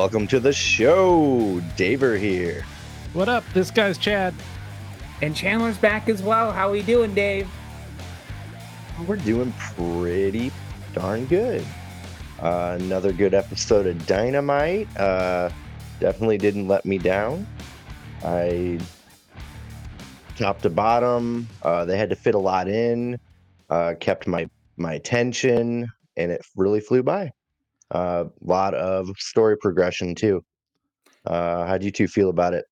welcome to the show. Daver here. What up? This guy's Chad. And Chandler's back as well. How are we doing, Dave? We're doing pretty darn good. Uh, another good episode of Dynamite. Uh, definitely didn't let me down. I top to bottom. Uh, they had to fit a lot in. Uh, kept my my attention, and it really flew by. A uh, lot of story progression too. Uh, how do you two feel about it?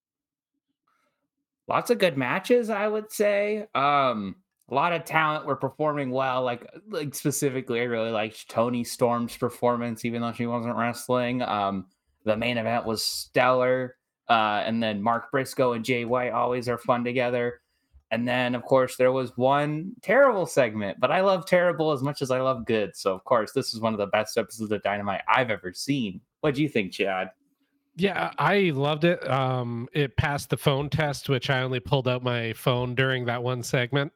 Lots of good matches, I would say. Um, a lot of talent were performing well. Like, like specifically, I really liked Toni Storm's performance, even though she wasn't wrestling. Um, the main event was stellar. Uh, and then Mark Briscoe and Jay White always are fun together. And then, of course, there was one terrible segment, but I love terrible as much as I love good. So, of course, this is one of the best episodes of Dynamite I've ever seen. What do you think, Chad? Yeah, I loved it. Um, it passed the phone test, which I only pulled out my phone during that one segment.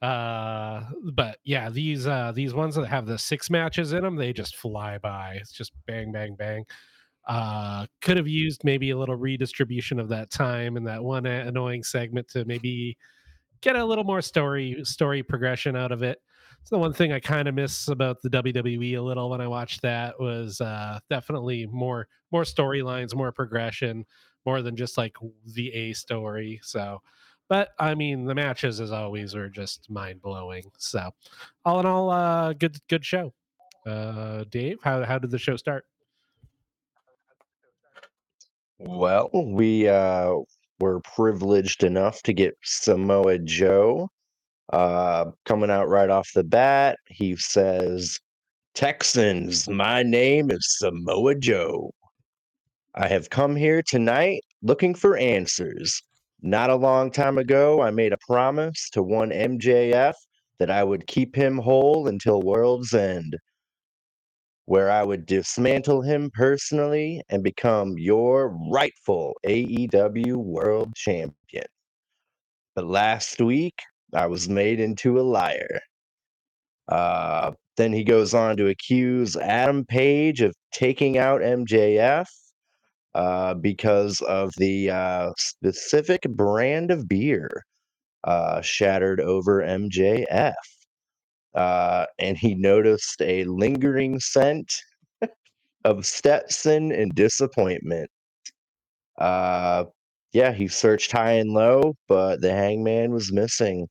Uh, but yeah, these uh, these ones that have the six matches in them, they just fly by. It's just bang, bang, bang. Uh, could have used maybe a little redistribution of that time and that one annoying segment to maybe get a little more story story progression out of it. So the one thing I kind of miss about the WWE a little when I watched that was uh, definitely more more storylines, more progression, more than just like the A story. So, but I mean, the matches as always were just mind blowing. So, all in all, uh, good good show. Uh, Dave, how how did the show start? Well, we uh, were privileged enough to get Samoa Joe uh, coming out right off the bat. He says, Texans, my name is Samoa Joe. I have come here tonight looking for answers. Not a long time ago, I made a promise to one MJF that I would keep him whole until world's end where I would dismantle him personally and become your rightful AEW World Champion. But last week, I was made into a liar. Uh, then he goes on to accuse Adam Page of taking out MJF uh, because of the uh, specific brand of beer uh, shattered over MJF uh, and he noticed a lingering scent of Stetson and disappointment. Uh, yeah, he searched high and low, but the hangman was missing.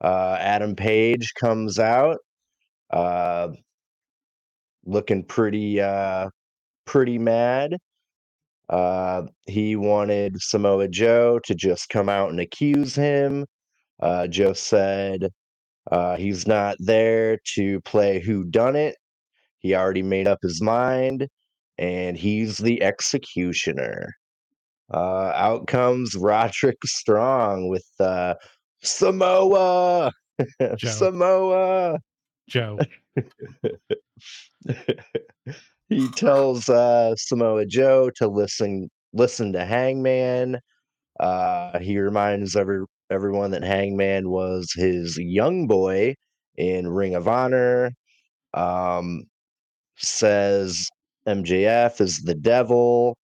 Uh, Adam Page comes out, uh, looking pretty, uh, pretty mad. Uh, he wanted Samoa Joe to just come out and accuse him. Uh, Joe said, uh, he's not there to play who done it. He already made up his mind, and he's the executioner. Uh, out comes Roderick Strong with uh, Samoa, Joe. Samoa, Joe. he tells uh, Samoa Joe to listen listen to Hangman. Uh, he reminds every everyone that Hangman was his young boy in Ring of Honor. Um, says MJF is the devil,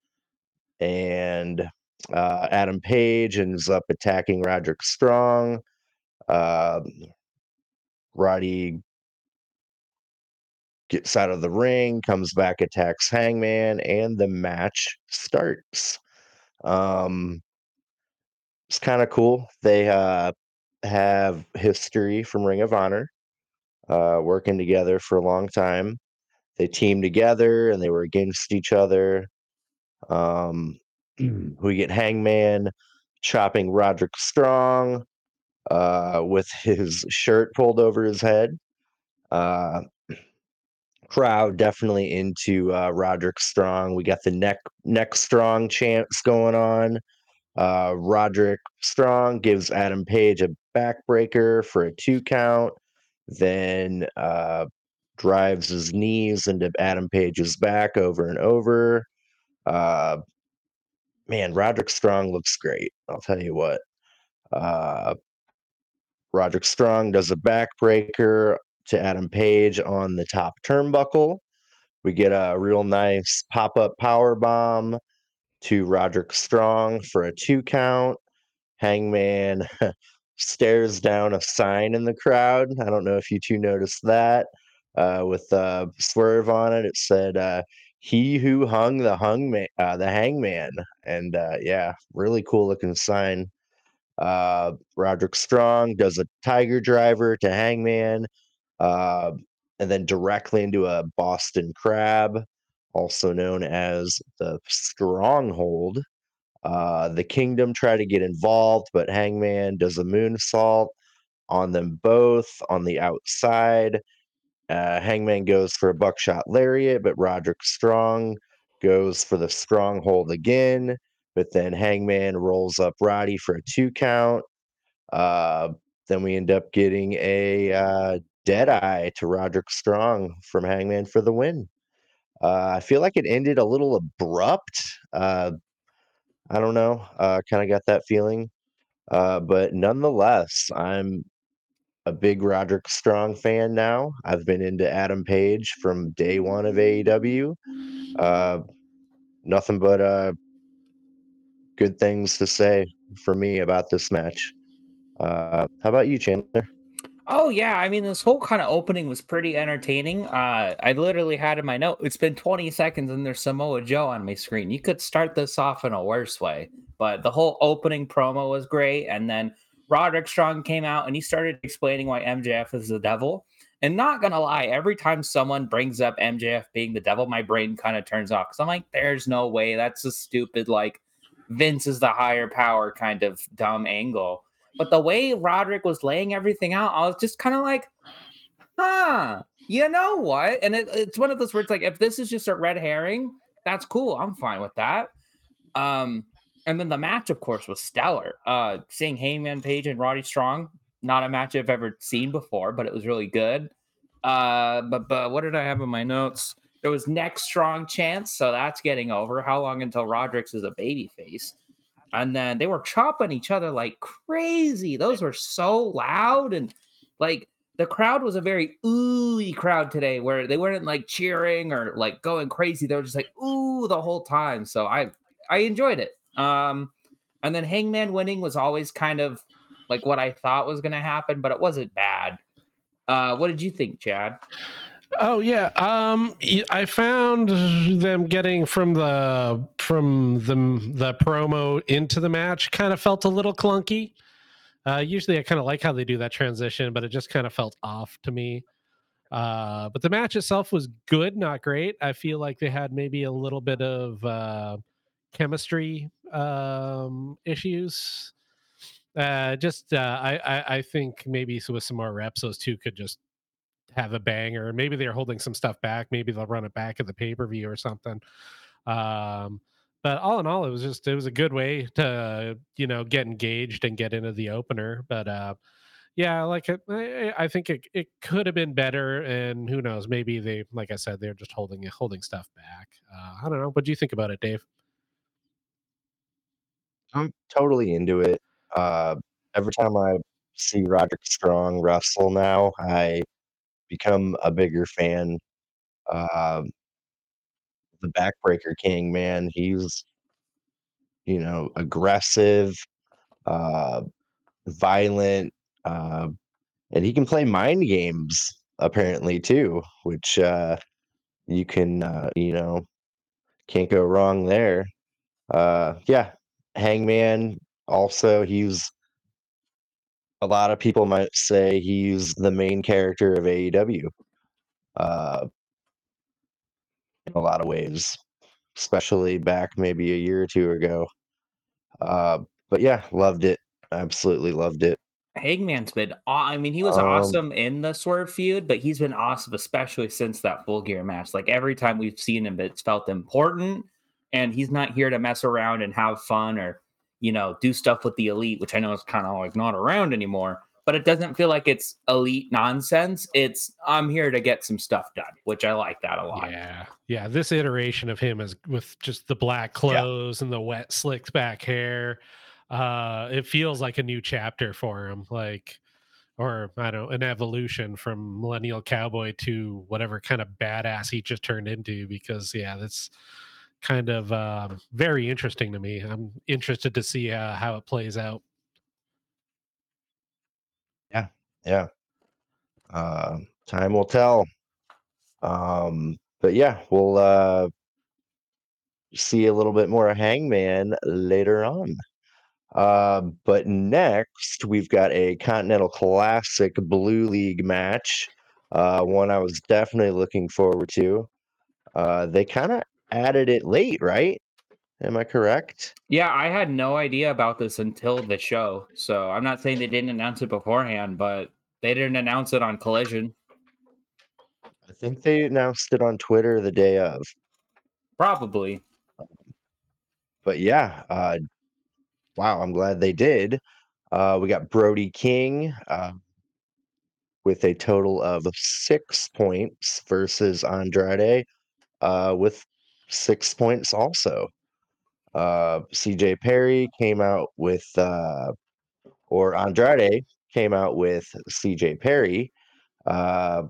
and uh, Adam Page ends up attacking Roderick Strong. Uh, Roddy gets out of the ring, comes back, attacks Hangman, and the match starts. Um, it's kind of cool. They uh, have history from Ring of Honor, uh, working together for a long time. They teamed together and they were against each other. Um, we get Hangman chopping Roderick Strong uh, with his shirt pulled over his head. Uh, crowd definitely into uh, Roderick Strong. We got the neck neck strong chants going on. Uh, Roderick Strong gives Adam Page a backbreaker for a two count, then uh, drives his knees into Adam Page's back over and over. Uh, man, Roderick Strong looks great. I'll tell you what. Uh, Roderick Strong does a backbreaker to Adam Page on the top turnbuckle. We get a real nice pop up power bomb to Roderick Strong for a two count. Hangman stares down a sign in the crowd. I don't know if you two noticed that. Uh, with a swerve on it, it said uh, "He who hung the hung uh, the hangman," and uh, yeah, really cool looking sign. Uh, Roderick Strong does a Tiger Driver to Hangman, uh, and then directly into a Boston Crab, also known as the Stronghold. Uh, the Kingdom try to get involved, but Hangman does a moonsault on them both on the outside. Uh, Hangman goes for a buckshot lariat, but Roderick Strong goes for the stronghold again. But then Hangman rolls up Roddy for a two count. Uh, then we end up getting a uh, dead eye to Roderick Strong from Hangman for the win. Uh, I feel like it ended a little abrupt. Uh, I don't know. Uh, kind of got that feeling. Uh, but nonetheless, I'm a big Roderick Strong fan now. I've been into Adam Page from day one of AEW. Uh, nothing but uh, good things to say for me about this match. Uh, how about you, Chandler? Oh yeah, I mean this whole kind of opening was pretty entertaining. Uh, I literally had in my note, it's been 20 seconds and there's Samoa Joe on my screen. You could start this off in a worse way, but the whole opening promo was great, and then Roderick Strong came out and he started explaining why MJF is the devil. And not gonna lie, every time someone brings up MJF being the devil, my brain kind of turns off because I'm like, there's no way. That's a stupid like Vince is the higher power kind of dumb angle. But the way Roderick was laying everything out, I was just kind of like, huh, you know what? And it, it's one of those words like, if this is just a red herring, that's cool. I'm fine with that. Um, and then the match, of course, was stellar. Uh, seeing Hangman Page and Roddy Strong, not a match I've ever seen before, but it was really good. Uh, but but what did I have in my notes? There was next strong chance, so that's getting over. How long until Roderick's is a baby face? And then they were chopping each other like crazy. Those were so loud and like the crowd was a very ooey crowd today where they weren't like cheering or like going crazy. They were just like ooh the whole time. So I I enjoyed it. Um and then Hangman winning was always kind of like what I thought was gonna happen, but it wasn't bad. Uh what did you think, Chad? Oh yeah, um, I found them getting from the from the the promo into the match kind of felt a little clunky. Uh, usually, I kind of like how they do that transition, but it just kind of felt off to me. Uh, but the match itself was good, not great. I feel like they had maybe a little bit of uh, chemistry um, issues. Uh, just uh, I, I I think maybe with some more reps, those two could just have a banger. Maybe they're holding some stuff back. Maybe they'll run it back at the pay per view or something. Um, but all in all, it was just it was a good way to you know get engaged and get into the opener. But uh, yeah, like it, I, I think it, it could have been better. And who knows? Maybe they, like I said, they're just holding holding stuff back. Uh, I don't know. What do you think about it, Dave? I'm totally into it. Uh, every time I see Roderick Strong wrestle now, I become a bigger fan. Uh, the Backbreaker King, man, he's you know aggressive, uh, violent, uh, and he can play mind games apparently too, which uh, you can uh, you know can't go wrong there. Uh, yeah, Hangman also he's a lot of people might say he's the main character of AEW. Uh, in a lot of ways, especially back maybe a year or two ago. Uh, but yeah, loved it. Absolutely loved it. Hangman's been, I mean, he was um, awesome in the Swerve feud, but he's been awesome, especially since that full gear match. Like every time we've seen him, it's felt important, and he's not here to mess around and have fun or you know, do stuff with the elite, which I know is kind of like not around anymore, but it doesn't feel like it's elite nonsense. It's I'm here to get some stuff done, which I like that a lot. Yeah. Yeah. This iteration of him is with just the black clothes yeah. and the wet slicked back hair. Uh, it feels like a new chapter for him. Like or I don't know, an evolution from millennial cowboy to whatever kind of badass he just turned into. Because yeah, that's kind of um, very interesting to me. I'm interested to see uh, how it plays out. Yeah, yeah. Uh, time will tell. Um, but yeah, we'll uh, see a little bit more of Hangman later on. Uh, but next, we've got a Continental Classic Blue League match. Uh, one I was definitely looking forward to. Uh, they kind of added it late, right? Am I correct? Yeah, I had no idea about this until the show. So I'm not saying they didn't announce it beforehand, but they didn't announce it on Collision. I think they announced it on Twitter the day of. Probably. But yeah, uh, wow, I'm glad they did. Uh, we got Brody King uh, with a total of six points versus Andrade uh, with six points also. Uh, CJ Perry came out with, uh, or Andrade came out with CJ Perry uh,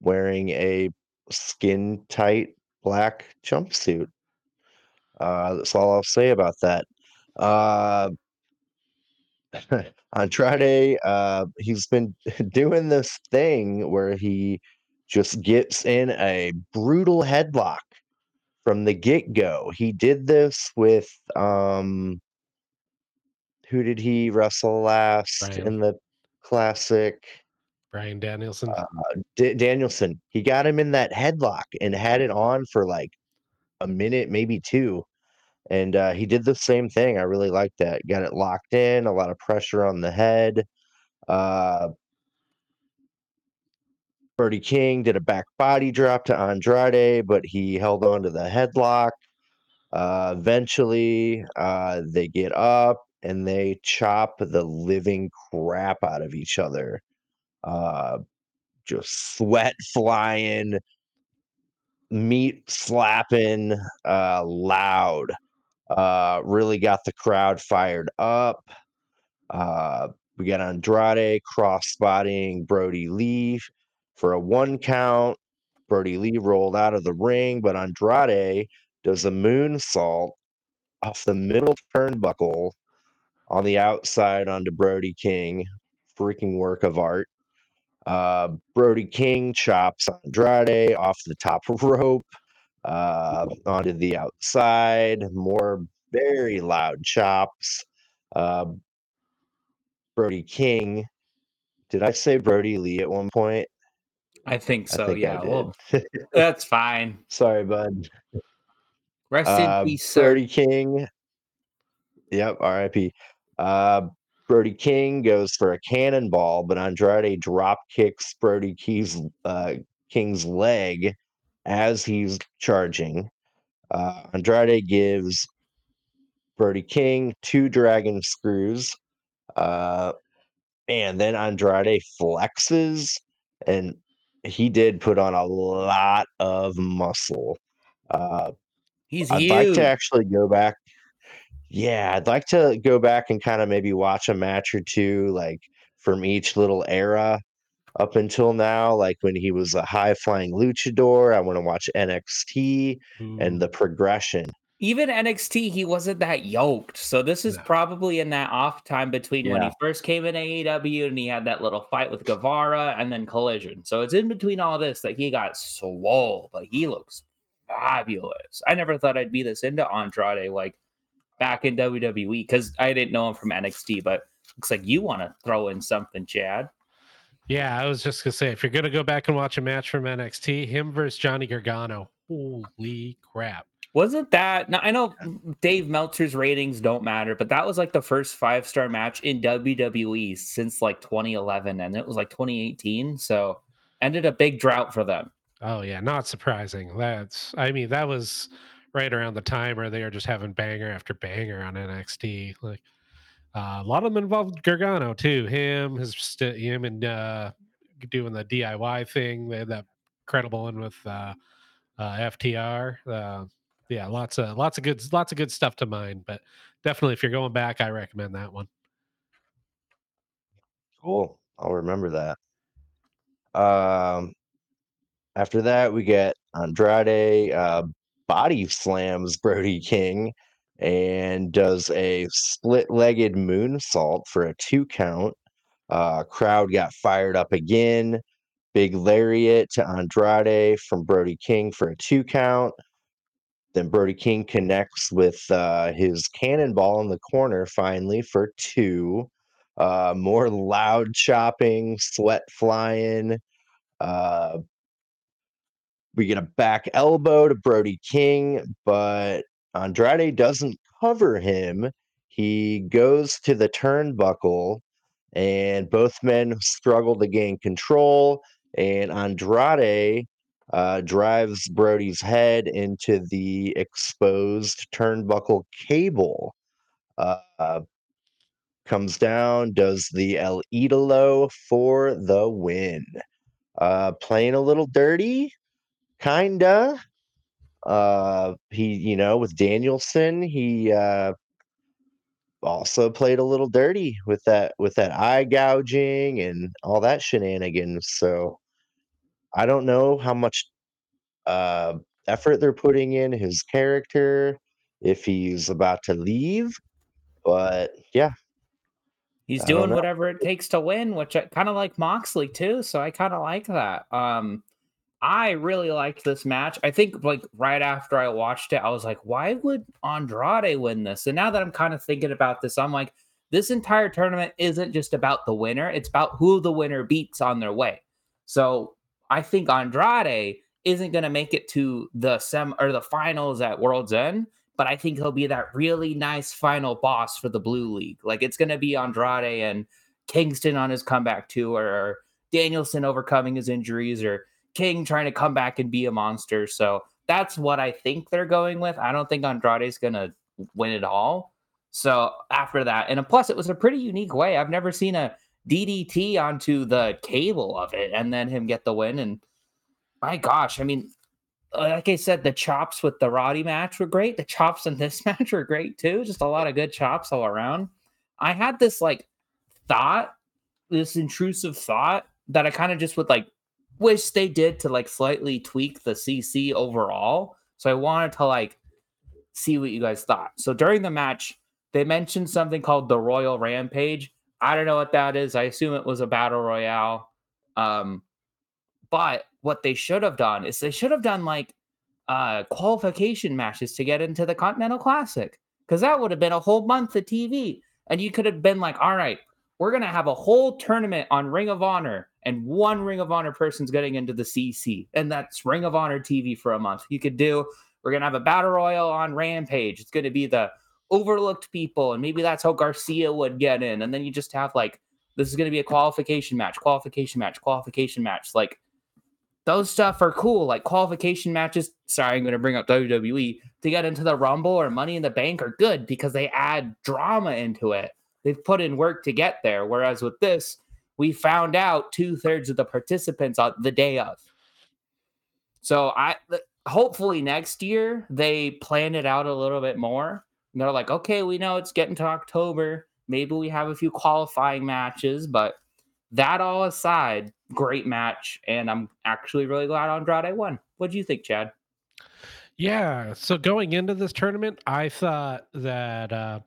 wearing a skin tight black jumpsuit. Uh, that's all I'll say about that. Uh, Andrade, uh, he's been doing this thing where he just gets in a brutal headlock from the get go. He did this with um, who did he wrestle last Bryan. in the classic? Bryan Danielson. Uh, D- Danielson. He got him in that headlock and had it on for like a minute, maybe two. And uh, he did the same thing. I really liked that. Got it locked in, a lot of pressure on the head. Uh, Brody King did a back body drop to Andrade, but he held on to the headlock. Uh, eventually, uh, they get up and they chop the living crap out of each other. Uh, just sweat flying, meat slapping, uh, loud. Uh, really got the crowd fired up. Uh, we got Andrade cross spotting Brody Lee for a one count. Brody Lee rolled out of the ring, but Andrade does a moonsault off the middle turnbuckle on the outside onto Brody King. Freaking work of art. Uh, Brody King chops Andrade off the top rope uh, onto the outside. More very loud chops. Uh, Brody King. Did I say Brody Lee at one point? I think so. I think yeah. Well, that's fine. Sorry, bud. Rest Uh, in peace, sir. Brody King. Yep, RIP. Uh, Brody King goes for a cannonball, but Andrade drop kicks Brody King's, uh, King's leg as he's charging. Uh, Andrade gives Brody King two dragon screws. Uh, and then Andrade flexes, and he did put on a lot of muscle. Uh, He's I'd huge. like to actually go back. Yeah, I'd like to go back and kind of maybe watch a match or two, like from each little era up until now. Like when he was a high flying luchador, I want to watch NXT and the progression. Even NXT, he wasn't that yoked. So this is No. probably in that off time between when he first came in AEW and he had that little fight with Guevara and then Collision. So it's in between all this that he got swole, but he looks fabulous. I never thought I'd be this into Andrade like back in WWE because I didn't know him from NXT, but looks like you want to throw in something, Chad. Yeah, I was just gonna say if you're gonna go back and watch a match from NXT, him versus Johnny Gargano. Holy crap! Wasn't that now? I know Dave Meltzer's ratings don't matter, but that was like the first five star match in WWE since like 2011, and it was like 2018. So ended a big drought for them. Oh yeah, not surprising. That's I mean that was right around the time where they were just having banger after banger on NXT. Like uh, a lot of them involved Gargano too. Him, his st- him, and uh, doing the DIY thing. They had that credible one with uh, uh, FTR. Yeah, lots of lots of good lots of good stuff to mine. But definitely, if you're going back, I recommend that one. Cool. I'll remember that. Um, after that, we get Andrade uh, body slams Brody King and does a split legged moonsault for a two count. Uh, crowd got fired up again. Big lariat to Andrade from Brody King for a two count. Then Brody King connects with uh, his cannonball in the corner finally for two. Uh, more loud chopping, sweat flying. Uh, we get a back elbow to Brody King, but Andrade doesn't cover him. He goes to the turnbuckle, and both men struggle to gain control. And Andrade uh, drives Brody's head into the exposed turnbuckle cable. Uh, comes down, does the El Idolo for the win. Uh, playing a little dirty, kinda. Uh, he, you know, with Danielson, he uh, also played a little dirty with that with that eye gouging and all that shenanigans. So I don't know how much uh, effort they're putting in his character if he's about to leave, but yeah, He's doing whatever it takes to win, which I kind of like Moxley too. So I kind of like that. Um, I really liked this match. I think like right after I watched it, I was like, why would Andrade win this? And now that I'm kind of thinking about this, I'm like, this entire tournament isn't just about the winner, it's about who the winner beats on their way. So I think Andrade isn't going to make it to the sem or the finals at World's End, but I think he'll be that really nice final boss for the Blue League. Like it's going to be Andrade and Kingston on his comeback tour, or Danielson overcoming his injuries, or King trying to come back and be a monster. So that's what I think they're going with. I don't think Andrade's going to win it all. So after that, and plus, it was a pretty unique way. I've never seen a DDT onto the cable of it and then him get the win. And my gosh, I mean, uh, like I said, the chops with the Roddy match were great. The chops in this match were great too. Just a lot of good chops all around. I had this like thought, this intrusive thought that I kind of just would like wish they did to like slightly tweak the CC overall. So I wanted to like see what you guys thought. So during the match, they mentioned something called the Royal Rampage. I don't know what that is. I assume it was a battle royale. Um, but what they should have done is they should have done like uh qualification matches to get into the Continental Classic because that would have been a whole month of TV. And you could have been like, all right, we're going to have a whole tournament on Ring of Honor, and one Ring of Honor person's getting into the CC, and that's Ring of Honor TV for a month. You could do, we're going to have a battle royal on Rampage. It's going to be the overlooked people, and maybe that's how Garcia would get in. And then you just have like, this is going to be a qualification match, qualification match, qualification match. Like, those stuff are cool. Like qualification matches. Sorry, I'm going to bring up WWE to get into the Rumble or Money in the Bank are good because they add drama into it. They've put in work to get there. Whereas with this, we found out two thirds of the participants on the day of. So I hopefully next year they plan it out a little bit more. And they're like, okay, we know it's getting to October. Maybe we have a few qualifying matches, but that all aside, great match, and I'm actually really glad Andrade won. What do you think, Chad? Yeah. So going into this tournament, I thought that uh,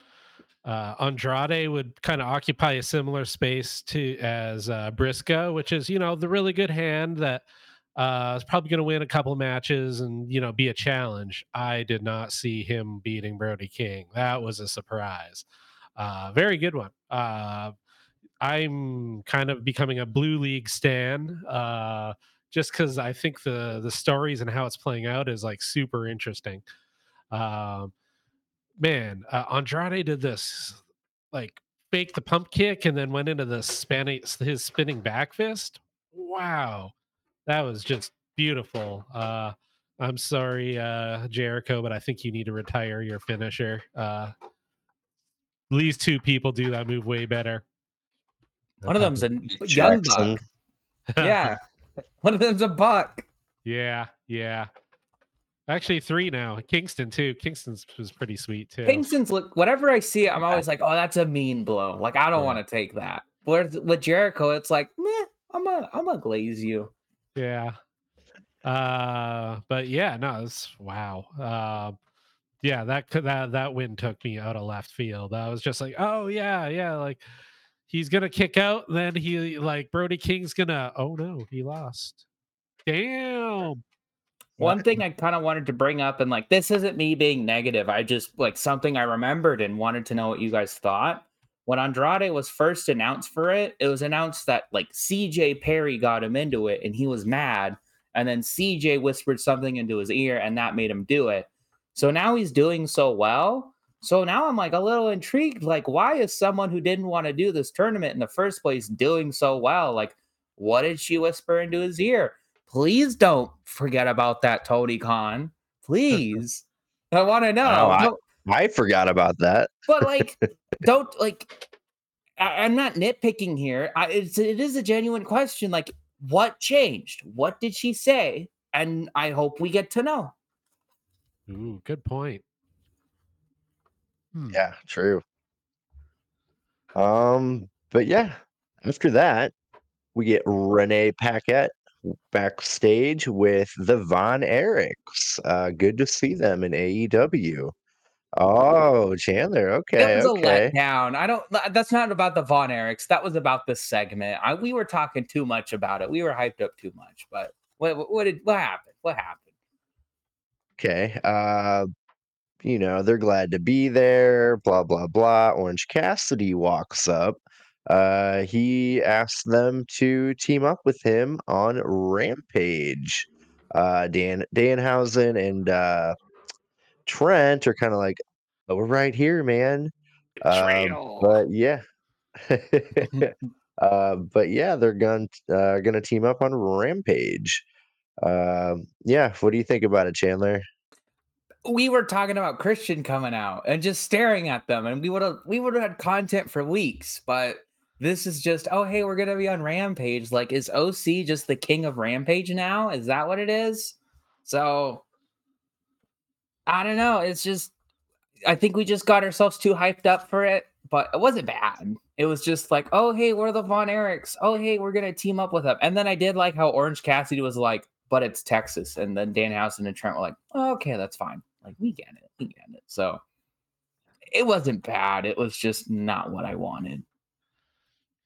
uh, Andrade would kind of occupy a similar space to as uh, Briscoe, which is you know the really good hand that uh, is probably going to win a couple of matches and you know be a challenge. I did not see him beating Brody King. That was a surprise. Uh, very good one. Uh, I'm kind of becoming a blue league stan. Uh, just because I think the the stories and how it's playing out is like super interesting. Um, man, uh, Andrade did this like fake the pump kick and then went into the spanning his spinning back fist. Wow, that was just beautiful. Uh, I'm sorry, uh, Jericho, but I think you need to retire your finisher. Uh, these two people do that move way better. One of them's a young buck. Yeah. One of them's a buck. Yeah, yeah. Actually, three now. Kingston too. Kingston's was pretty sweet too. Kingston's look whenever I see it, I'm always like, oh, that's a mean blow. Like I don't Yeah. want to take that. with with Jericho, it's like, meh, I'm a I'm a glaze you. Yeah. Uh, but yeah, no, it's wow. Uh, yeah, that could that that win took me out of left field. I was just like, oh yeah, yeah, like he's gonna kick out, then he like Brody King's gonna. Oh no, he lost. Damn. One thing I kind of wanted to bring up, and like this isn't me being negative, I just like something I remembered and wanted to know what you guys thought. When Andrade was first announced for it, it was announced that like CJ Perry got him into it and he was mad. And then CJ whispered something into his ear and that made him do it. So now he's doing so well. So now I'm like a little intrigued. Like, why is someone who didn't want to do this tournament in the first place doing so well? Like, what did she whisper into his ear? Please don't forget about that, Tony Khan. Please. I want to oh, know. Oh, I- I forgot about that. but like, don't like. I, I'm not nitpicking here. I, it's it is a genuine question. Like, what changed? What did she say? And I hope we get to know. Ooh, good point. Hmm. Yeah, true. Um, but yeah, after that, we get Renee Paquette backstage with the Von Erichs. Uh, good to see them in AEW. Oh, Chandler. Okay, It was okay. a letdown. I don't. That's not about the Von Erichs. That was about the segment. I, we were talking too much about it. We were hyped up too much. But what, what, what did what happened? What happened? Okay. Uh, you know, they're glad to be there, blah, blah, blah. Orange Cassidy walks up. Uh, he asks them to team up with him on Rampage. Uh, Dan Danhausen and uh, Trent are kind of like, oh, we're right here, man. Um, but yeah. uh, but yeah, they're going uh, gonna team up on Rampage. Um, yeah, what do you think about it, Chandler? we were talking about Christian coming out and just staring at them, and we would have we would have had content for weeks. But this is just, oh hey, we're gonna be on Rampage. Like, is OC just the king of Rampage now? Is that what it is? So I don't know. It's just I think we just got ourselves too hyped up for it, but it wasn't bad. It was just like, oh hey, we're the Von Erichs. Oh hey, we're gonna team up with them. And then I did like how Orange Cassidy was like, but it's Texas. And then Dan Danhausen and Trent were like, oh, okay, that's fine. Like we get it, we get it. So it wasn't bad. It was just not what I wanted.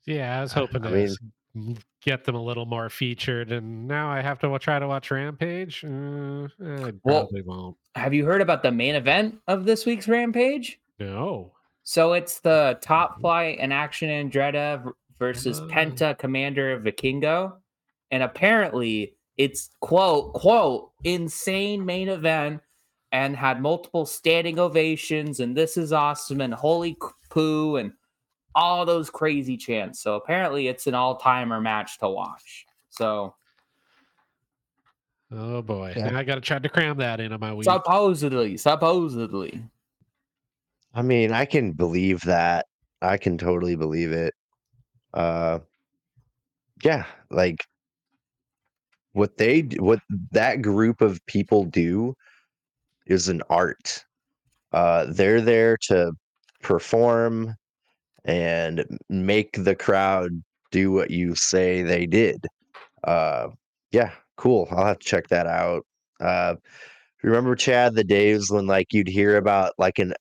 Yeah, I was hoping I mean- s- m- get them a little more featured, and now I have to try to watch Rampage. Uh, I Well- probably won't. Have you heard about the main event of this week's Rampage? No. So it's the top flight and action Andretti versus Oh. Penta Komander of Vikingo. And apparently it's quote, quote, insane main event and had multiple standing ovations and this is awesome and holy poo and all those crazy chants. So apparently it's an all-timer match to watch. So Oh boy. Yeah. I got to try to cram that into my week. supposedly, supposedly. I mean, I can believe that. I can totally believe it. Uh yeah, like what they what that group of people do is an art. Uh they're there to perform and make the crowd do what you say they did. Uh yeah, cool. I'll have to check that out. Uh remember Chad the days when like you'd hear about like an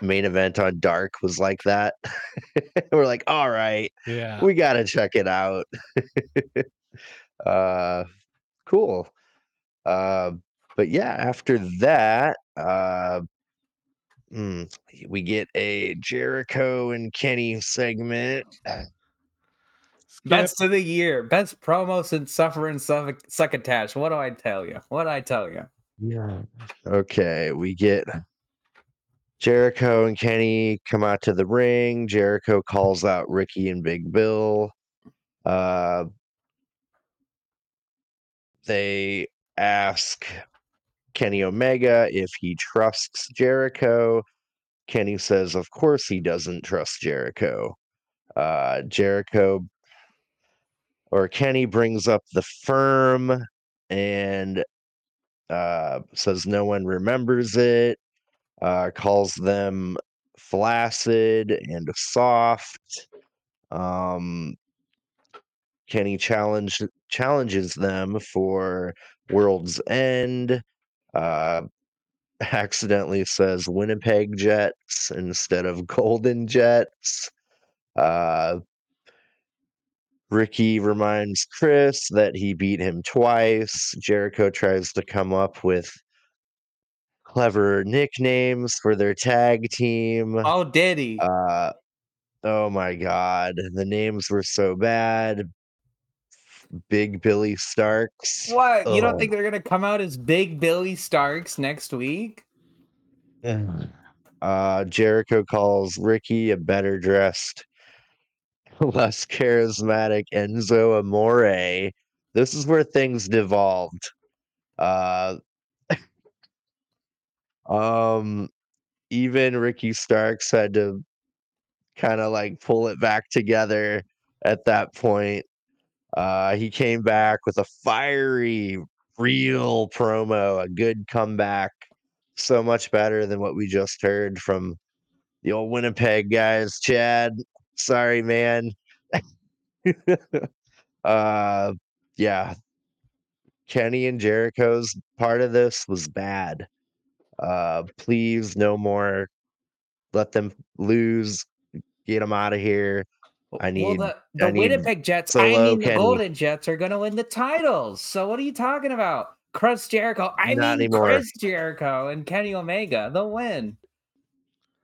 main event on Dark was like that. We're like, all right, yeah. we gotta check it out. uh, cool. Uh, but yeah, after that, uh, mm, we get a Jericho and Kenny segment. Best of the year, best promo since Suffer and Suck, Succotash. What do I tell you? What do I tell you? Yeah. Okay, we get Jericho and Kenny come out to the ring. Jericho calls out Ricky and Big Bill. Uh, they ask Kenny Omega if he trusts Jericho. Kenny says, of course he doesn't trust Jericho. Uh, Jericho or Kenny brings up the firm and uh, says no one remembers it, uh, calls them flaccid and soft. Um, Kenny challenge challenges them for World's End. Uh, accidentally says Winnipeg Jets instead of Golden Jets. Uh, Ricky reminds Chris that he beat him twice. Jericho tries to come up with clever nicknames for their tag team. Oh, did he? Uh, oh my god, the names were so bad. Big Billy Starks. what? You don't oh. think they're gonna come out as Big Billy Starks next week? Uh, Jericho calls Ricky a better dressed, less charismatic Enzo Amore. This is where things devolved. Uh, um, even Ricky Starks had to kind of like pull it back together at that point. Uh, he came back with a fiery, real promo, a good comeback, so much better than what we just heard from the old Winnipeg guys. Chad, sorry, man. uh, yeah, Kenny and Jericho's part of this was bad. Uh, please, no more. Let them lose. Get them out of here. I need- well, the, the I need Winnipeg Jets, I mean the Golden Jets are gonna win the titles. So what are you talking about? Chris Jericho. I Not mean anymore. Chris Jericho and Kenny Omega. They'll win.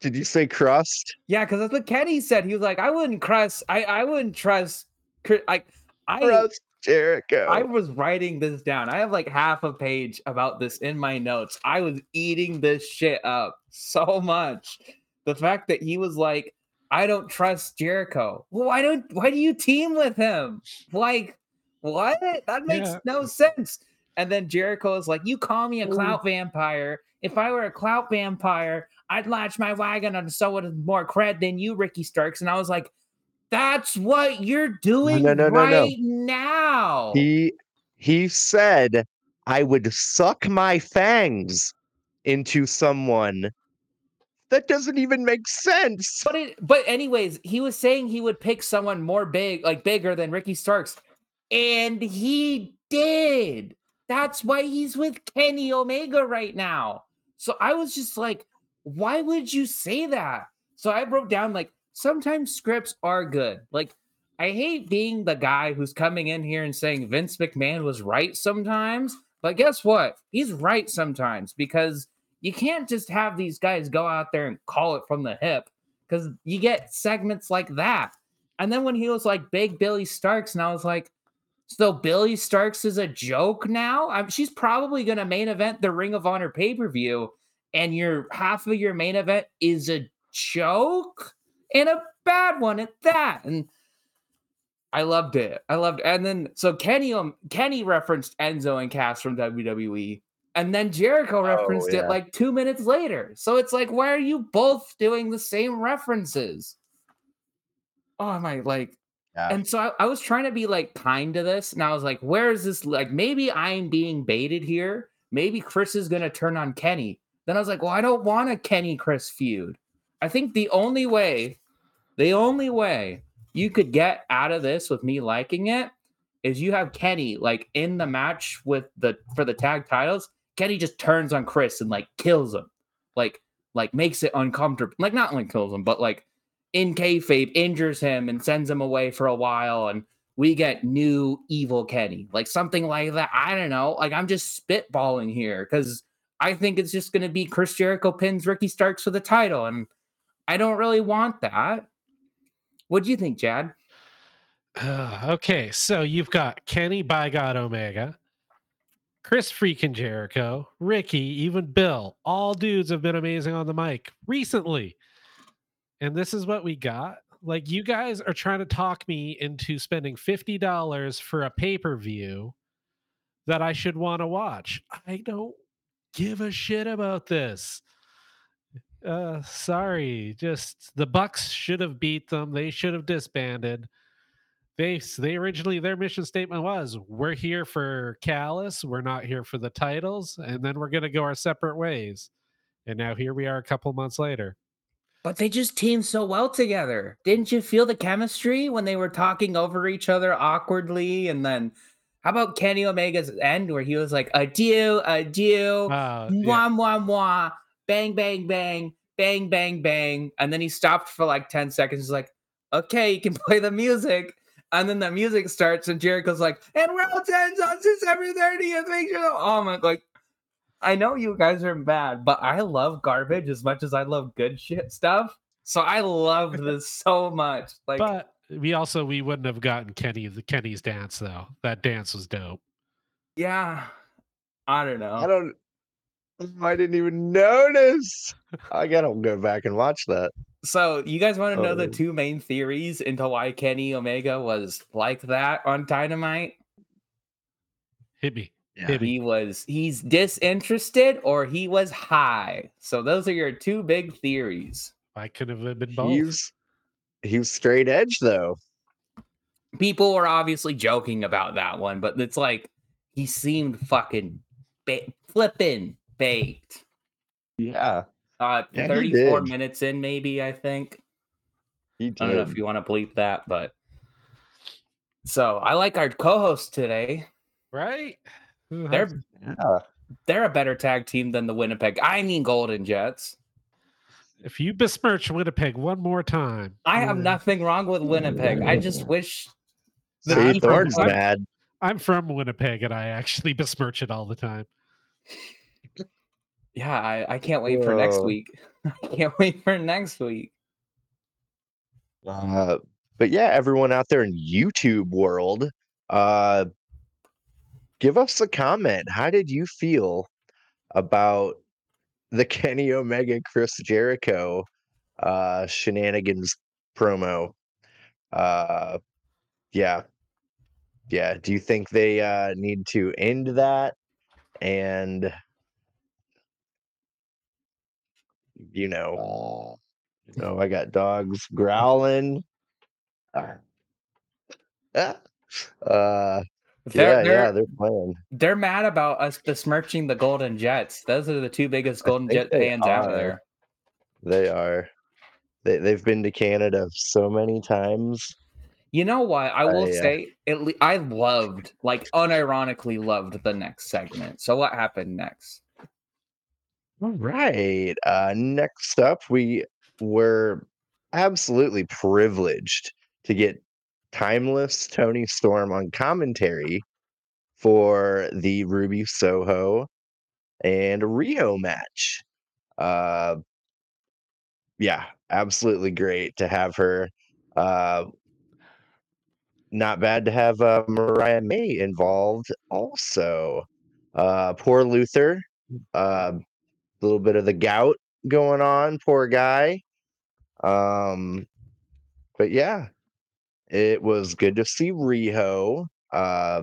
Did you say crust? Yeah, because that's what Kenny said. He was like, I wouldn't trust. I I wouldn't trust. Chris- Like I Crust Jericho. I was writing this down. I have like half a page about this in my notes. I was eating this shit up so much. The fact that he was like, I don't trust Jericho. Well, why don't why do you team with him? Like, what? That makes Yeah. no sense. And then Jericho is like, You call me a clout vampire. If I were a clout vampire, I'd latch my wagon on someone with more cred than you, Ricky Starks. And I was like, That's what you're doing no, no, no. right now. He he said I would suck my fangs into someone. That doesn't even make sense. But it, but anyways, he was saying he would pick someone more big, like bigger than Ricky Starks, and he did. That's why he's with Kenny Omega right now. So I was just like, why would you say that? So I wrote down like sometimes scripts are good. Like I hate being the guy who's coming in here and saying Vince McMahon was right sometimes, but guess what? He's right sometimes because you can't just have these guys go out there and call it from the hip because you get segments like that. And then when he was like Big Billy Starks, and I was like, so Billy Starks is a joke now? I'm, she's probably going to main event the Ring of Honor pay per view, and your half of your main event is a joke and a bad one at that. And I loved it. I loved it. And then so Kenny um, Kenny referenced Enzo and Cass from WWE. And then Jericho oh, referenced yeah. it like two minutes later. So it's like, why are you both doing the same references? Oh, am I like Yeah. and so I, I was trying to be like kind to this, and I was like, where is this? Like, maybe I'm being baited here. Maybe Chris is gonna turn on Kenny. Then I was like, well, I don't want a Kenny Chris feud. I think the only way, the only way you could get out of this with me liking it is you have Kenny like in the match with the for the tag titles. Kenny just turns on Chris and like kills him, like like makes it uncomfortable. Like not like kills him, but like in kayfabe injures him and sends him away for a while, and we get new evil Kenny, like something like that. I don't know. Like I'm just spitballing here because I think it's just going to be Chris Jericho pins Ricky Starks for the title, and I don't really want that. What do you think, Chad? Uh, okay, so you've got Kenny by God Omega, Chris freaking Jericho, Ricky, even Bill. All dudes have been amazing on the mic recently. And this is what we got. Like, you guys are trying to talk me into spending $50 for a pay per view that I should want to watch. I don't give a shit about this. Uh, sorry, just the Bucks should have beat them. They should have disbanded they they originally their mission statement was we're here for Callis, we're not here for the titles, and then we're gonna go our separate ways. And now here we are a couple months later. but they just teamed so well together. Didn't you feel the chemistry when they were talking over each other awkwardly? And then how about Kenny Omega's end where he was like, adieu, adieu, Uh, mwah, yeah. mwah, mwah, bang, bang, bang, bang, bang, bang. And then he stopped for like 10 seconds. He's like, okay, you can play the music. And then the music starts, and Jericho's like, and round 10 on December 30th. Make sure. Oh my, like, I know you guys are bad, but I love garbage as much as I love good shit stuff. So I love this so much. Like, but we also we wouldn't have gotten Kenny the Kenny's dance though. That dance was dope. yeah, I don't know. I don't. I didn't even notice. I gotta go back and watch that. So you guys want to know the Oh. two main theories into why Kenny Omega was like that on Dynamite? Hit me. Yeah. Hit me. He was he's disinterested or he was high. So those are your two big theories. I could have been both. He's he's straight edge though. People were obviously joking about that one, but it's like he seemed fucking ba- flipping baked. Yeah, Uh, Yeah, 34 minutes in, maybe I think. he I don't know if you want to bleep that, but so I like our co-host today. right? Who They're Yeah. they're a better tag team than the Winnipeg. I mean Golden Jets. if you besmirch Winnipeg one more time, I have nothing wrong with Winnipeg. I just wish the See, people- Thorne's mad. I'm from Winnipeg and I actually besmirch it all the time. Yeah, I, I can't wait for next Whoa. week. I can't wait for next week. Uh, but yeah, everyone out there in YouTube world, uh, give us a comment. How did you feel about the Kenny Omega Chris Jericho uh, shenanigans promo? Uh, yeah, yeah. Do you think they uh, need to end that and you know? Oh, I got dogs growling. Ah. Ah. Uh, They're, yeah, they're, yeah, they're playing. they're mad about us besmirching the Golden Jets. Those are the two biggest Golden Jet fans out there. They are. They they've been to Canada so many times. You know what? I will I, uh, say, it, I loved, like, unironically loved the next segment. So what happened next? All right. Uh, next up, we were absolutely privileged to get timeless Toni Storm on commentary for the Ruby Soho and Riho match. Uh, yeah, absolutely great to have her. Uh, not bad to have uh, Mariah May involved also. Uh, poor Luther. Uh, a little bit of the gout going on, poor guy. Um, but yeah, it was good to see Riho, uh,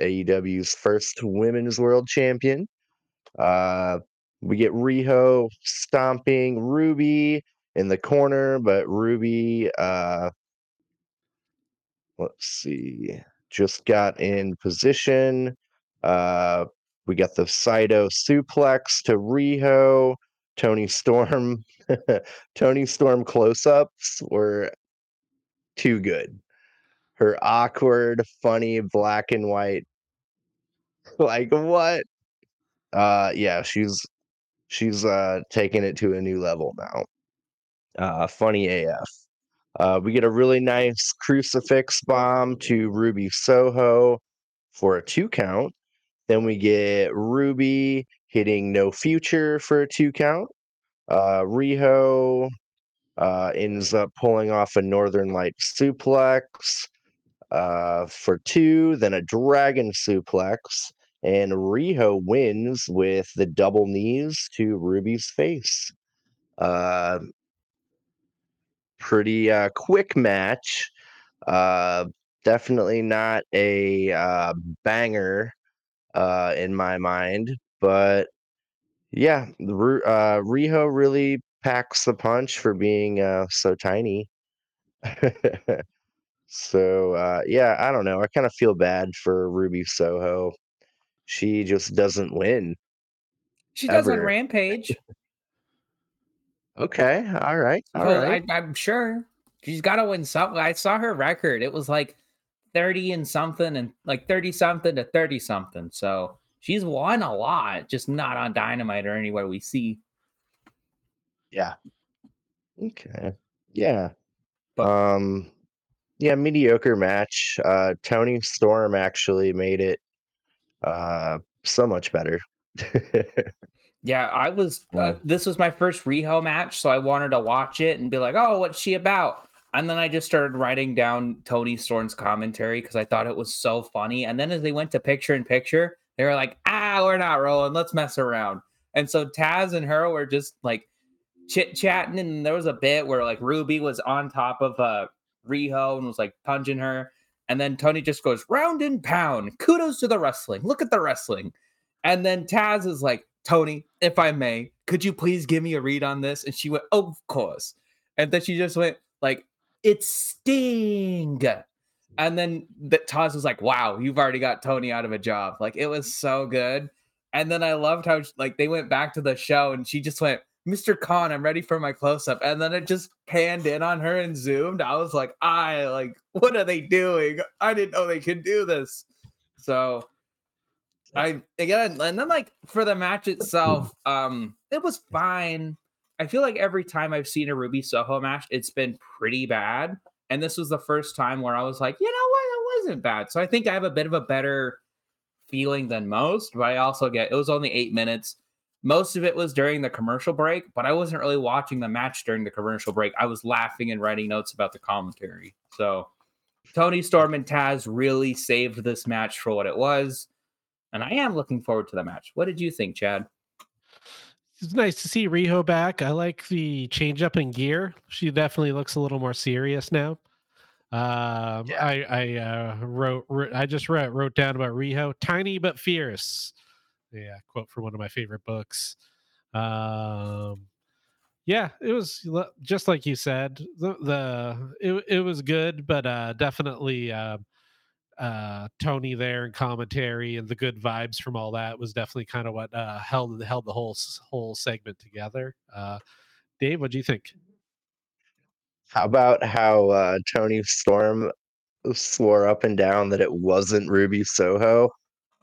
AEW's first women's world champion. Uh, we get Riho stomping Ruby in the corner, but Ruby, uh, let's see, just got in position. Uh, we got the Saito suplex to Riho. Toni Storm, Toni Storm close ups were too good. Her awkward, funny black and white. Like what? Uh yeah, she's she's uh taking it to a new level now. Uh funny AF. Uh we get a really nice crucifix bomb to Ruby Soho for a two count. Then we get Ruby hitting no future for a two count. Uh Riho uh ends up pulling off a Northern Light suplex uh for two, then a dragon suplex, and Riho wins with the double knees to Ruby's face. Uh pretty uh quick match. Uh definitely not a uh banger uh in my mind, but yeah, the uh Riho really packs the punch for being uh so tiny. so uh yeah, I don't know. I kind of feel bad for Ruby Soho. She just doesn't win. She does on Rampage. Okay. All right. All Well, right. I, I'm sure she's got to win something. I saw her record; it was like thirty and something, and like thirty something to thirty something. So she's won a lot, just not on Dynamite or anywhere we see. Yeah. Okay. Yeah. But- um yeah, mediocre match. Uh Toni Storm actually made it uh so much better. Yeah, I was. Uh, this was my first Riho match, so I wanted to watch it and be like, "Oh, what's she about?" And then I just started writing down Toni Storm's commentary because I thought it was so funny. And then as they went to picture in picture, they were like, "Ah, we're not rolling. Let's mess around." And so Taz and her were just like chit chatting, and there was a bit where like Ruby was on top of uh Riho and was like punching her, and then Toni just goes round and pound. Kudos to the wrestling. Look at the wrestling. And then Taz is like, Toni, if I may, could you please give me a read on this? And she went, Of course. And then she just went, like, it's Sting. And then the, Taz was like, Wow, you've already got Tony out of a job. Like, it was so good. And then I loved how like they went back to the show and she just went, Mr. Khan, I'm ready for my close-up. And then it just panned in on her and zoomed. I was like, I like, what are they doing? I didn't know they could do this. So I again, and then like for the match itself, um, it was fine. I feel like every time I've seen a Ruby Soho match, it's been pretty bad. And this was the first time where I was like, you know what, it wasn't bad. So I think I have a bit of a better feeling than most, but I also get it was only eight minutes. Most of it was during the commercial break, but I wasn't really watching the match during the commercial break. I was laughing and writing notes about the commentary. So Toni Storm and Taz really saved this match for what it was. And I am looking forward to the match. What did you think, Chad? It's nice to see Riho back. I like the change up in gear. She definitely looks a little more serious now. Um, Yeah. I I uh, wrote, wrote I just wrote wrote down about Riho, tiny but fierce. Yeah, quote from one of my favorite books. Um, yeah, it was just like you said. The, the it it was good, but uh, definitely uh, uh, Toni there and commentary and the good vibes from all that was definitely kind of what uh, held held the whole whole segment together. Uh, Dave, what do you think? How about how uh Toni Storm swore up and down that it wasn't Ruby Soho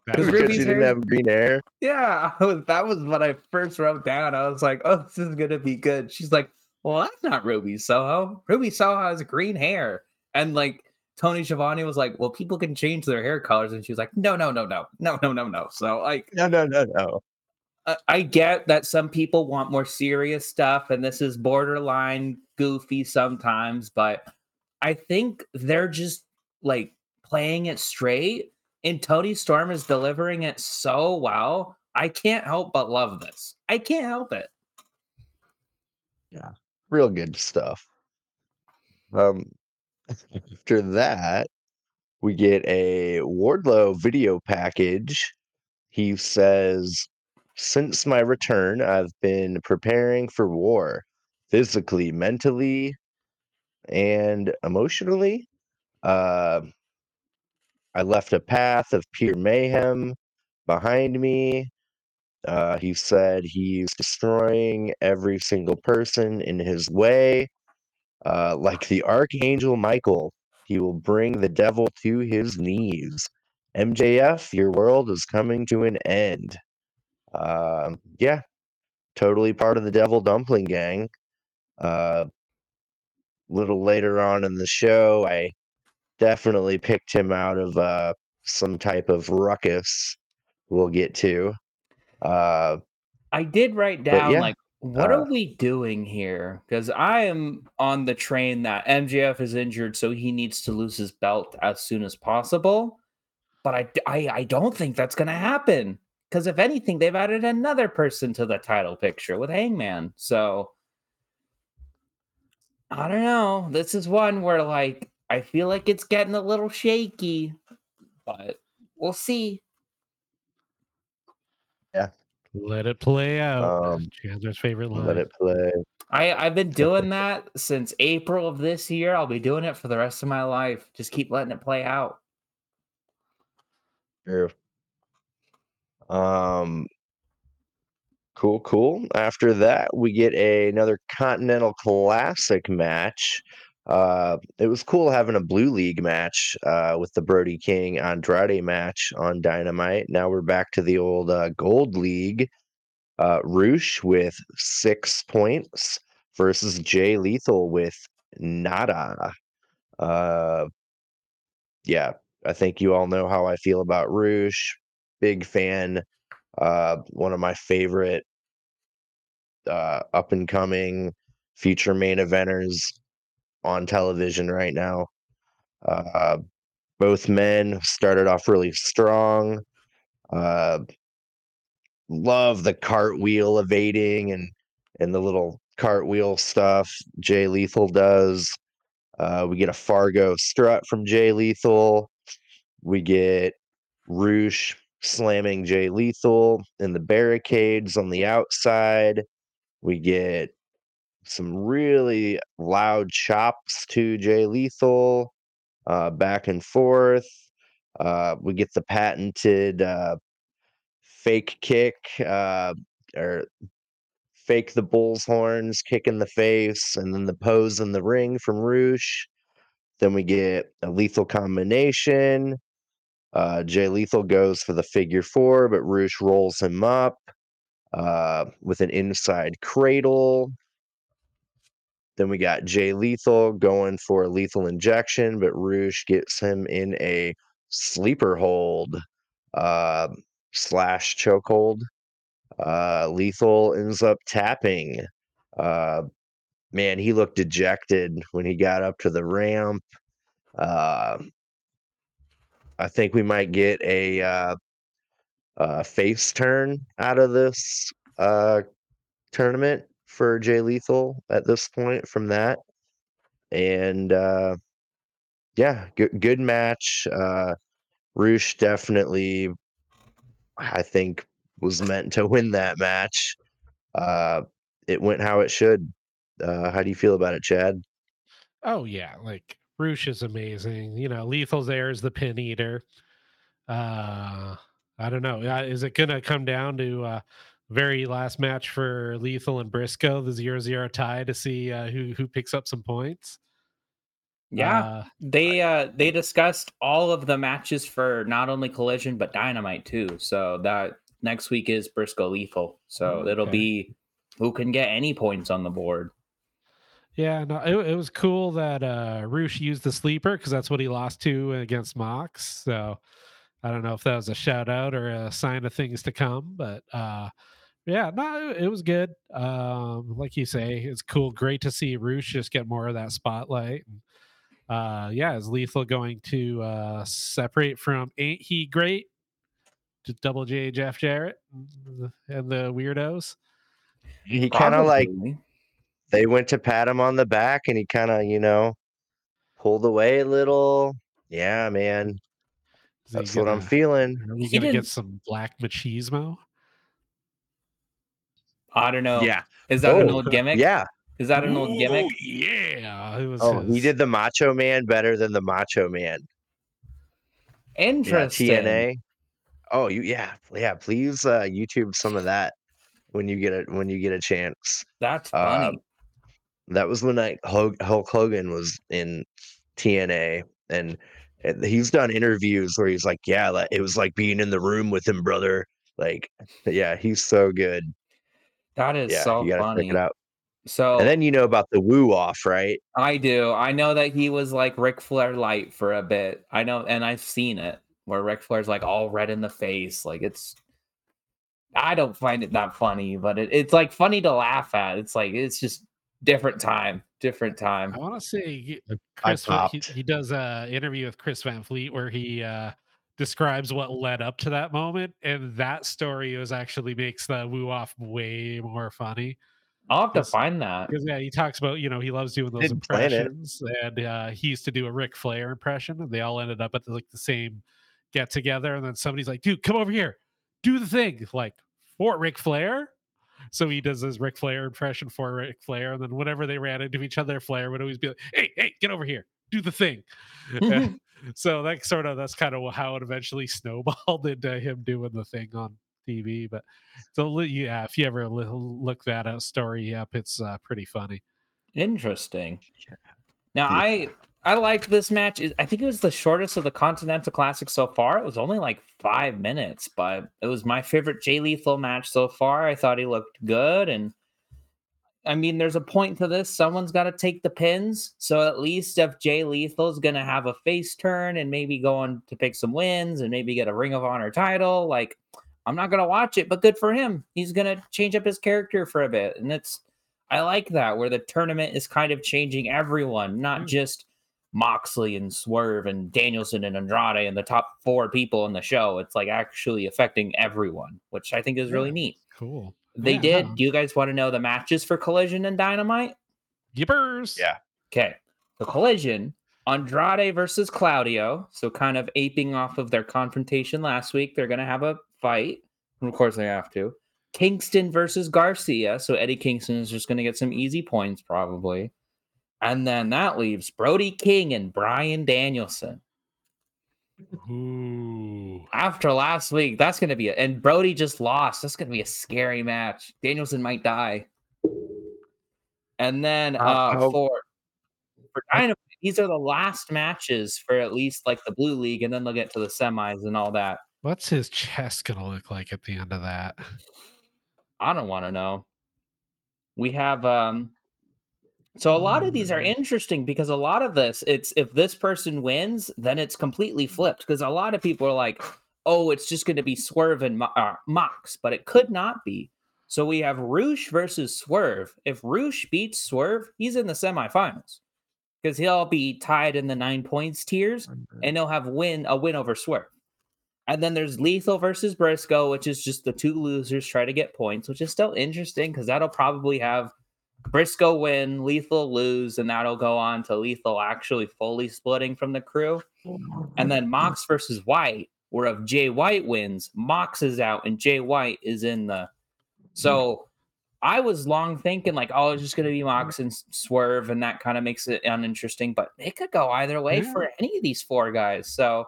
That Was was because Ruby's she didn't hair- have green hair? Yeah, that was what I first wrote down. I was like, oh, this is going to be good. She's like, well, that's not Ruby Soho. Ruby Soho has green hair. And like Tony Schiavone was like, "Well, people can change their hair colors," and she was like, "No, no, no, no, no, no, no, no." So like, no, no, no, no. I, I get that some people want more serious stuff, and this is borderline goofy sometimes, but I think they're just like playing it straight, and Toni Storm is delivering it so well. I can't help but love this. I can't help it. Yeah, real good stuff. Um, after that, we get a Wardlow video package. He says, Since my return, I've been preparing for war physically, mentally, and emotionally. Uh, I left a path of pure mayhem behind me. Uh, he said he's destroying every single person in his way. Uh, like the Archangel Michael, he will bring the devil to his knees. MJF, your world is coming to an end. Um, yeah, totally part of the Devil Dumpling Gang. Uh, little later on in the show, I definitely picked him out of uh, some type of ruckus we'll get to. Uh, I did write down yeah, like what uh, are we doing here? Because I am on the train that MJF is injured, so he needs to lose his belt as soon as possible. But I I, I don't think that's gonna happen. Because if anything, they've added another person to the title picture with Hangman. So I don't know. This is one where like I feel like it's getting a little shaky, but we'll see. Let it play out. Um, Chandler's favorite line. let it play. I I've been doing that since April of this year. I'll be doing it for the rest of my life. Just keep letting it play out. True. Um, Cool, cool. After that, we get a, another Continental Classic match. Uh, it was cool having a Blue League match uh, with the Brody King Andrade match on Dynamite. Now we're back to the old uh, Gold League. Uh, Rush with six points versus Jay Lethal with nada. Uh, yeah, I think you all know how I feel about Rush. Big fan. Uh, one of my favorite uh, up and coming future main eventers on television right now. Uh, both men started off really strong. Uh, love the cartwheel evading and and the little cartwheel stuff Jay Lethal does. Uh, we get a Fargo strut from Jay Lethal. We get Rush slamming Jay Lethal in the barricades on the outside. We get some really loud chops to Jay Lethal, uh, back and forth. Uh, we get the patented uh, fake kick uh, or fake the bull's horns, kick in the face, and then the pose in the ring from Rush. Then we get a lethal combination. Uh, Jay Lethal goes for the figure four, but Rush rolls him up uh, with an inside cradle. Then we got Jay Lethal going for a lethal injection, but Rush gets him in a sleeper hold uh, slash chokehold. Uh, lethal ends up tapping. Uh, man, he looked dejected when he got up to the ramp. Uh, I think we might get a uh, uh, face turn out of this uh, tournament for Jay Lethal at this point from that. And uh, yeah, good good match. Uh, Rush definitely, I think, was meant to win that match. Uh, it went how it should. Uh, how do you feel about it, Chad? Oh yeah, like Rush is amazing. You know, Lethal's there is the pin eater. Uh, I don't know. Uh, is it gonna come down to uh, very last match for Lethal and Briscoe, the zero zero tie, to see uh, who who picks up some points? Yeah, Uh, they uh they discussed all of the matches for not only Collision but Dynamite too. So that next week is Briscoe Lethal. So Oh, it'll be who can get any points on the board. Yeah, no, it, it was cool that uh Rush used the sleeper because that's what he lost to against Mox. So I don't know if that was a shout out or a sign of things to come, but uh yeah, no, it, it was good. Um, like you say, it's cool, great to see Rush just get more of that spotlight. Uh yeah, is Lethal going to uh separate from Ain't He Great to Double J Jeff Jarrett and the, weirdos? He kind of like they went to pat him on the back, and he kind of you know pulled away a little. Yeah, man, Is he that's what I'm feeling. Are we He gonna get some black machismo? I don't know. Yeah, Is that an Oh, old gimmick? yeah. Is that an old gimmick? Oh, yeah. It was Oh, he did the Macho Man better than the Macho Man. Yeah, Interesting. TNA. Oh, you yeah yeah. Please uh, YouTube some of that when you get it when you get a chance. That's Uh, funny. That was when I, Hulk, Hulk Hogan was in TNA, and and he's done interviews where he's like, "Yeah, like, it was like being in the room with him, brother." Like, yeah, he's so good. That is yeah, so you gotta funny. check it out. So And then you know about the woo off, right? I do. I know that he was like Ric Flair light for a bit. I know, and I've seen it where Ric Flair's like all red in the face. Like it's, I don't find it that funny, but it, it's like funny to laugh at. It's like it's just different time, different time. I want to say he- Chris. He, he does a interview with Chris Van Vliet where he uh, describes what led up to that moment, and that story is actually makes the woo off way more funny. I'll have to find that. Because yeah, he talks about you know he loves doing those Didn't impressions, and uh, he used to do a Ric Flair impression, and they all ended up at the, like the same get together, and then somebody's like, "Dude, come over here, do the thing," like for Ric Flair. So he does his Ric Flair impression for Ric Flair, and then whenever they ran into each other, Flair would always be like, "Hey, hey, get over here, do the thing." so that sort of that's kind of how it eventually snowballed into him doing the thing on TV. But so yeah, if you ever look that uh, story up, it's uh, pretty funny. Interesting. Now I I liked this match. I think it was the shortest of the Continental Classic so far. It was only like five minutes, but it was my favorite Jay Lethal match so far. I thought he looked good. And I mean, there's a point to this. Someone's got to take the pins. So at least if Jay Lethal is going to have a face turn and maybe go on to pick some wins and maybe get a Ring of Honor title, like, I'm not going to watch it, but good for him. He's going to change up his character for a bit. And it's, I like that where the tournament is kind of changing everyone, not mm. just Moxley and Swerve and Danielson and Andrade and the top four people in the show. It's like actually affecting everyone, which I think is really neat. Cool. They yeah, did. Do you guys want to know the matches for Collision and Dynamite? Yippers. Yeah. Okay. The Collision, Andrade versus Claudio. So kind of aping off of their confrontation last week. They're going to have a fight. And of course they have to. Kingston versus Garcia. So Eddie Kingston is just going to get some easy points probably. And then that leaves Brody King and Bryan Danielson. Ooh. After last week, that's going to be it. And Brody just lost. That's going to be a scary match. Danielson might die. And then uh, uh for for Dynamite, these are the last matches for at least like the Blue League, and then they'll get to the semis and all that. What's his chest going to look like at the end of that? I don't want to know. We have um so a lot of these are interesting because a lot of this, it's if this person wins, then it's completely flipped. Because a lot of people are like, "Oh, it's just going to be Swerve and uh, Mox," but it could not be. So we have Rush versus Swerve. If Rush beats Swerve, he's in the semifinals because he'll be tied in the nine points tiers, and he'll have win a win over Swerve. And then there's Lethal versus Briscoe, which is just the two losers try to get points, which is still interesting because that'll probably have Briscoe win, Lethal lose, and that'll go on to Lethal actually fully splitting from the crew. And then Mox versus White, where if Jay White wins, Mox is out and Jay White is in the. So hmm. I was long thinking like, oh, it's just going to be hmm. Mox and Swerve, and that kind of makes it uninteresting. But it could go either way yeah. for any of these four guys. So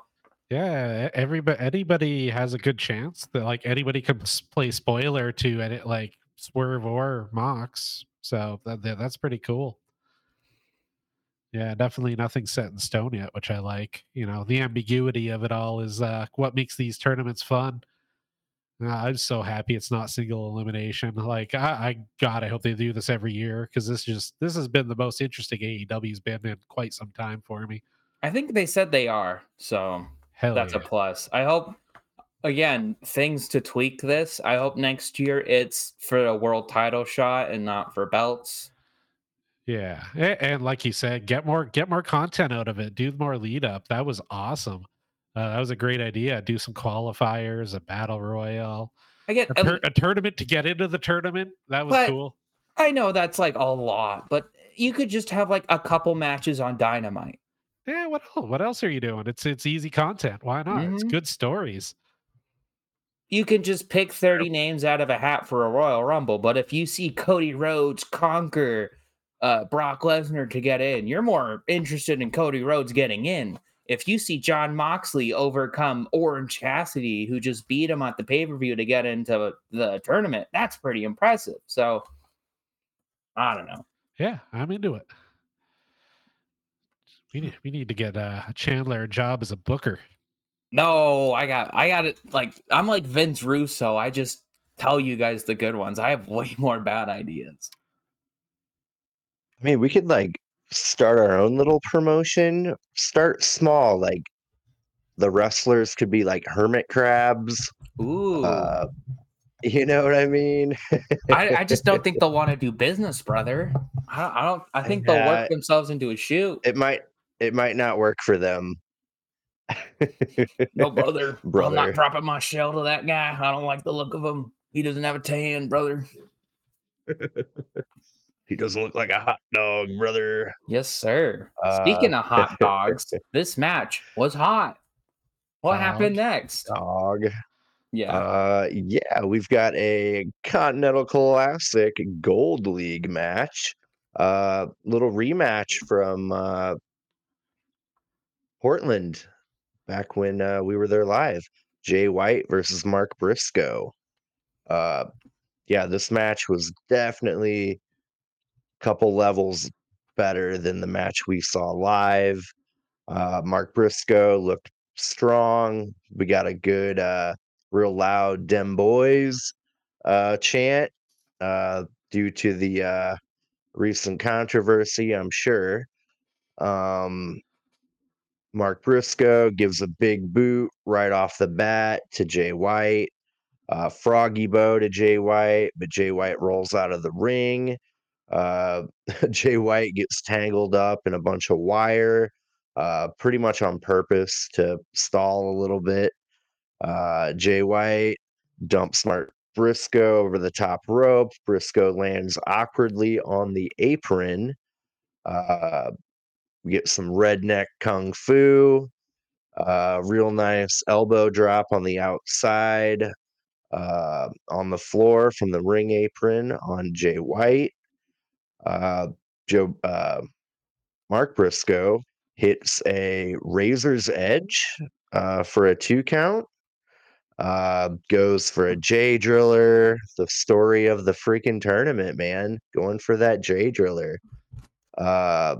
yeah, everybody, anybody has a good chance that like anybody can play spoiler to edit like Swerve or Mox. So that, that's pretty cool. Yeah, definitely nothing set in stone yet, which I like. You know, the ambiguity of it all is uh, what makes these tournaments fun. Uh, I'm so happy it's not single elimination. Like, I, I God, I hope they do this every year because this just this has been the most interesting AEW's been in quite some time for me. I think they said they are, so Hell that's yeah. a plus. I hope again, things to tweak this. I hope next year it's for a world title shot and not for belts. Yeah, and like you said, get more get more content out of it. Do more lead up. That was awesome. Uh, that was a great idea. Do some qualifiers, a battle royale. I get a, a tournament to get into the tournament. That was cool. I know that's like a lot, but you could just have like a couple matches on Dynamite. Yeah, what else? What else are you doing? It's it's easy content. Why not? Mm-hmm. It's good stories you can just pick 30 names out of a hat for a Royal Rumble. But if you see Cody Rhodes conquer uh, Brock Lesnar to get in, you're more interested in Cody Rhodes getting in. If you see Jon Moxley overcome Orange Cassidy, who just beat him at the pay per view to get into the tournament, that's pretty impressive. So, I don't know. Yeah, I'm into it. We need, we need to get uh, Chandler a job as a booker. No, I got I got it like I'm like Vince Russo. I just tell you guys the good ones. I have way more bad ideas. I mean, we could like start our own little promotion. Start small, like the wrestlers could be like hermit crabs. Ooh. Uh, you know what I mean? I, I, just don't think they'll want to do business, brother. I don't. I, don't, I think they'll work themselves into a shoot. It might. It might not work for them no, brother, brother. I'm not dropping my shell to that guy. I don't like the look of him. He doesn't have a tan, brother. he doesn't look like a hot dog, brother. Yes, sir. Uh, Speaking of hot dogs, this match was hot. What dog, happened next? Dog. Yeah. Uh, yeah, we've got a Continental Classic Gold League match. Uh, little rematch from uh, Portland back when uh, we were there live. Jay White versus Mark Briscoe. Uh, yeah, this match was definitely a couple levels better than the match we saw live. Uh, Mark Briscoe looked strong. We got a good, uh, real loud "Dem Boys" uh, chant uh, due to the uh, recent controversy, I'm sure. Um, Mark Briscoe gives a big boot right off the bat to Jay White. Uh, froggy bow to Jay White, but Jay White rolls out of the ring. Uh, Jay White gets tangled up in a bunch of wire, uh, pretty much on purpose to stall a little bit. Uh, Jay White dumps Mark Briscoe over the top rope. Briscoe lands awkwardly on the apron. Uh, we get some redneck kung fu. Uh, real nice elbow drop on the outside uh, on the floor from the ring apron on Jay White. Uh, Joe uh, Mark Briscoe hits a razor's edge uh, for a two count. Uh, goes for a J driller. The story of the freaking tournament, man. Going for that J driller. Uh,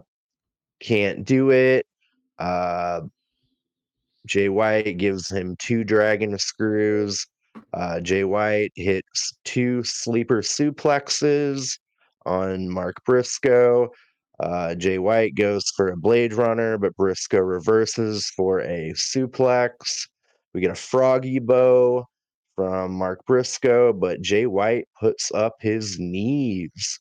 can't do it. Uh, Jay White gives him two dragon screws. Uh, Jay White hits two sleeper suplexes on Mark Briscoe. Uh, Jay White goes for a Blade Runner, but Briscoe reverses for a suplex. We get a froggy bow from Mark Briscoe, but Jay White puts up his knees.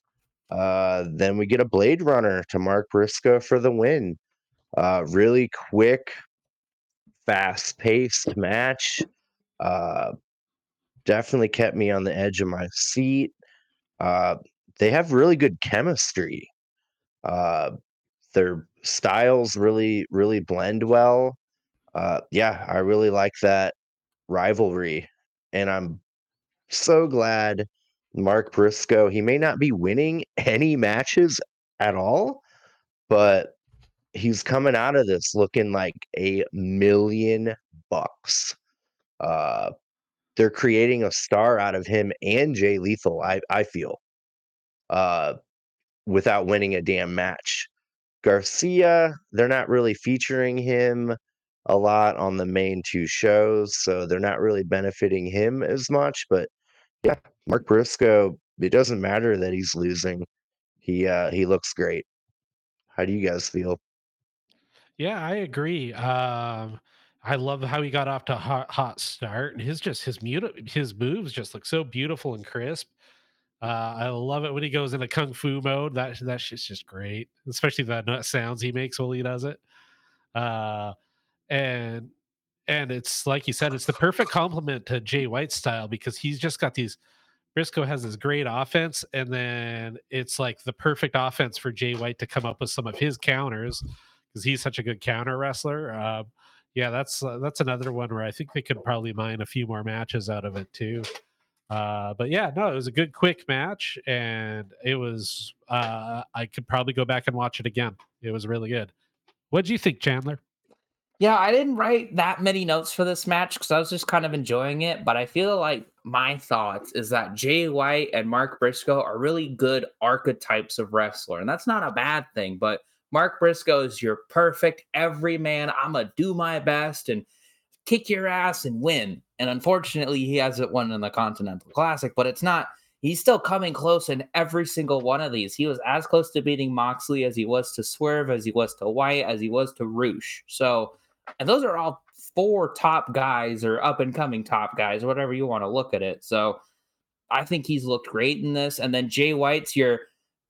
Uh, then we get a Blade Runner to Mark Briscoe for the win. Uh, really quick, fast paced match. Uh, definitely kept me on the edge of my seat. Uh, they have really good chemistry. Uh, their styles really, really blend well. Uh, yeah, I really like that rivalry, and I'm so glad Mark Briscoe. He may not be winning any matches at all, but he's coming out of this looking like a million bucks. Uh, they're creating a star out of him and Jay Lethal. I I feel, uh, without winning a damn match. Garcia, they're not really featuring him a lot on the main two shows, so they're not really benefiting him as much. But yeah, Mark Briscoe, it doesn't matter that he's losing. He uh he looks great. How do you guys feel? Yeah, I agree. Um, I love how he got off to a hot, hot start. His just his mute his moves just look so beautiful and crisp. Uh, I love it when he goes into kung fu mode. That that shit's just great, especially the sounds he makes while he does it. Uh, and and it's like you said, it's the perfect complement to Jay White's style because he's just got these. Briscoe has this great offense, and then it's like the perfect offense for Jay White to come up with some of his counters because he's such a good counter wrestler. Uh, yeah, that's uh, that's another one where I think they could probably mine a few more matches out of it too. Uh, but yeah, no, it was a good quick match, and it was. Uh, I could probably go back and watch it again. It was really good. What do you think, Chandler? Yeah, I didn't write that many notes for this match because I was just kind of enjoying it. But I feel like my thoughts is that Jay White and Mark Briscoe are really good archetypes of wrestler, and that's not a bad thing. But Mark Briscoe is your perfect everyman. I'm gonna do my best and kick your ass and win. And unfortunately, he hasn't won in the Continental Classic, but it's not. He's still coming close in every single one of these. He was as close to beating Moxley as he was to Swerve, as he was to White, as he was to Rush. So and those are all four top guys or up and coming top guys, whatever you want to look at it. So I think he's looked great in this. And then Jay White's your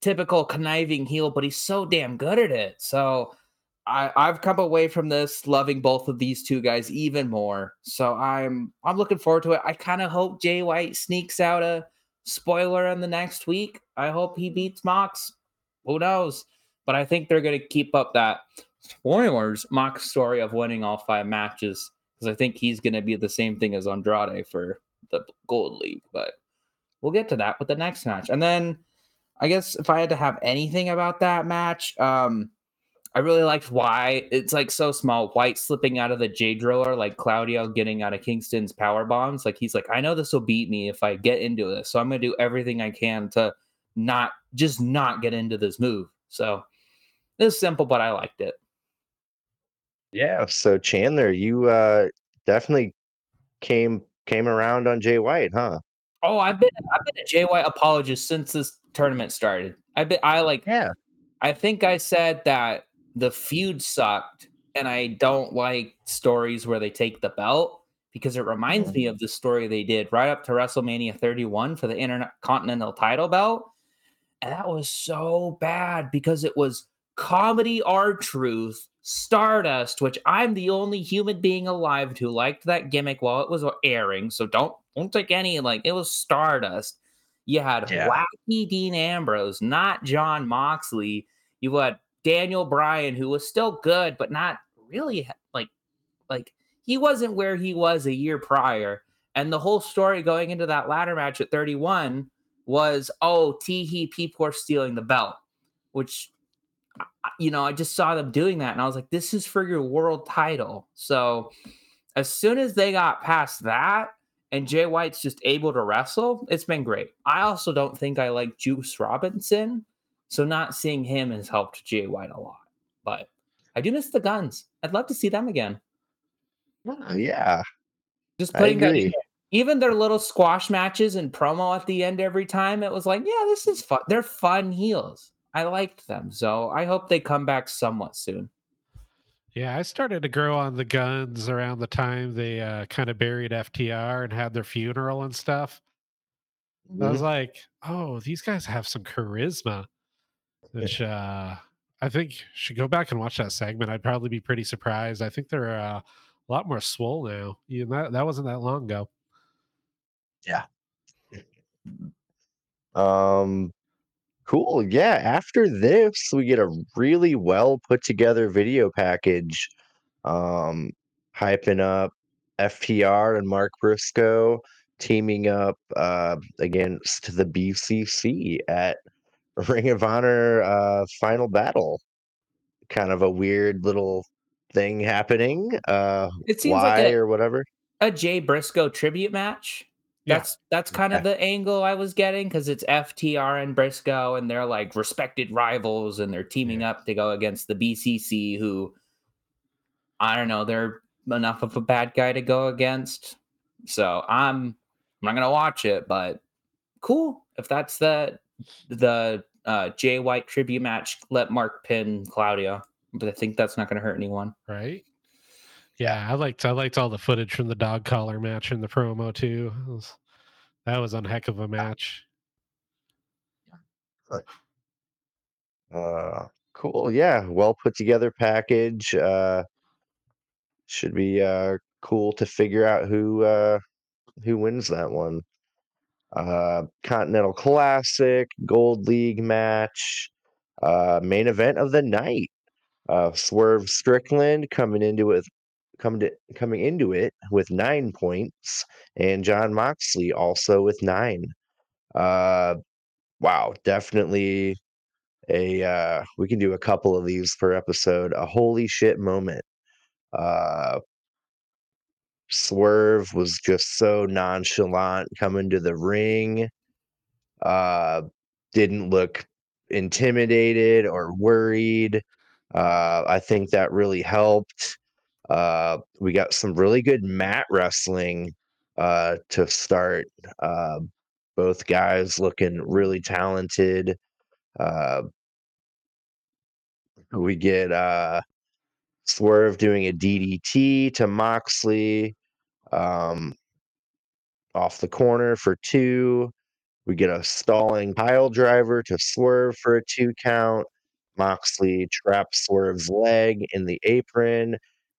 typical conniving heel, but he's so damn good at it. So I, I've come away from this loving both of these two guys even more. So I'm I'm looking forward to it. I kind of hope Jay White sneaks out a spoiler in the next week. I hope he beats Mox. Who knows? But I think they're going to keep up that spoilers mock story of winning all five matches because I think he's going to be the same thing as Andrade for the Gold League. But we'll get to that with the next match. And then I guess if I had to have anything about that match, um, I really liked why it's like so small. White slipping out of the J driller, like Claudio getting out of Kingston's power bombs. Like he's like, I know this will beat me if I get into this, so I'm gonna do everything I can to not just not get into this move. So it's simple, but I liked it. Yeah. So Chandler, you uh definitely came came around on Jay White, huh? Oh, I've been I've been a Jay White apologist since this tournament started. I've been I like Yeah. I think I said that the feud sucked, and I don't like stories where they take the belt because it reminds me of the story they did right up to WrestleMania 31 for the Intercontinental title belt. And that was so bad because it was comedy R-Truth, Stardust, which I'm the only human being alive who liked that gimmick while it was airing. So don't don't take any like it was Stardust. You had Yeah. wacky Dean Ambrose, not Jon Moxley. You had Daniel Bryan, who was still good, but not really like like he wasn't where he was a year prior. And the whole story going into that ladder match at 31 was, oh, Teehee people are stealing the belt, which you know, I just saw them doing that, and I was like, this is for your world title. So as soon as they got past that, and Jay White's just able to wrestle, it's been great. I also don't think I like Juice Robinson, so not seeing him has helped Jay White a lot. But I do miss the Gunns. I'd love to see them again. Oh, Yeah. Just putting that in even their little squash matches and promo at the end every time, it was like, yeah, this is fun. They're fun heels. I liked them. So I hope they come back somewhat soon. Yeah, I started to grow on the Gunns around the time they uh, kind of buried FTR and had their funeral and stuff. I was like, oh, these guys have some charisma, which uh, I think should go back and watch that segment. I'd probably be pretty surprised. I think they're uh, a lot more swole now. You that that wasn't that long ago. Yeah. Um, cool. Yeah. After this, we get a really well put together video package, um, hyping up FTR and Mark Briscoe teaming up uh, against the BCC at Ring of Honor uh, Final Battle. Kind of a weird little thing happening. Uh, It seems why like a, or whatever. a Jay Briscoe tribute match. Yeah. That's that's kind of the angle I was getting because it's FTR and Briscoe, and they're like respected rivals, and they're teaming up to go against the BCC, who I don't know, they're enough of a bad guy to go against. So I'm I'm not gonna watch it, but cool if that's the the uh, Jay White tribute match. Let Mark pin Claudio, but I think that's not gonna hurt anyone. right? Yeah, I liked I liked all the footage from the dog collar match in the promo too. Was- that was a heck of a match. Uh, cool. Yeah, well put together package. Uh, should be uh cool to figure out who uh who wins that one. Uh, Continental Classic, Gold League match, uh, main event of the night. Uh, Swerve Strickland coming into it, coming to coming into it with nine points, and Jon Moxley also with nine. Uh, wow, definitely a uh we can do a couple of these per episode a holy shit moment. Uh swerve was just so nonchalant coming to the ring. Uh didn't look intimidated or worried. Uh i think that really helped uh we got some really good mat wrestling uh to start uh both guys looking really talented uh we get uh Swerve doing a DDT to Moxley um off the corner for two. We get a stalling pile driver to Swerve for a two count. Moxley traps Swerve's leg in the apron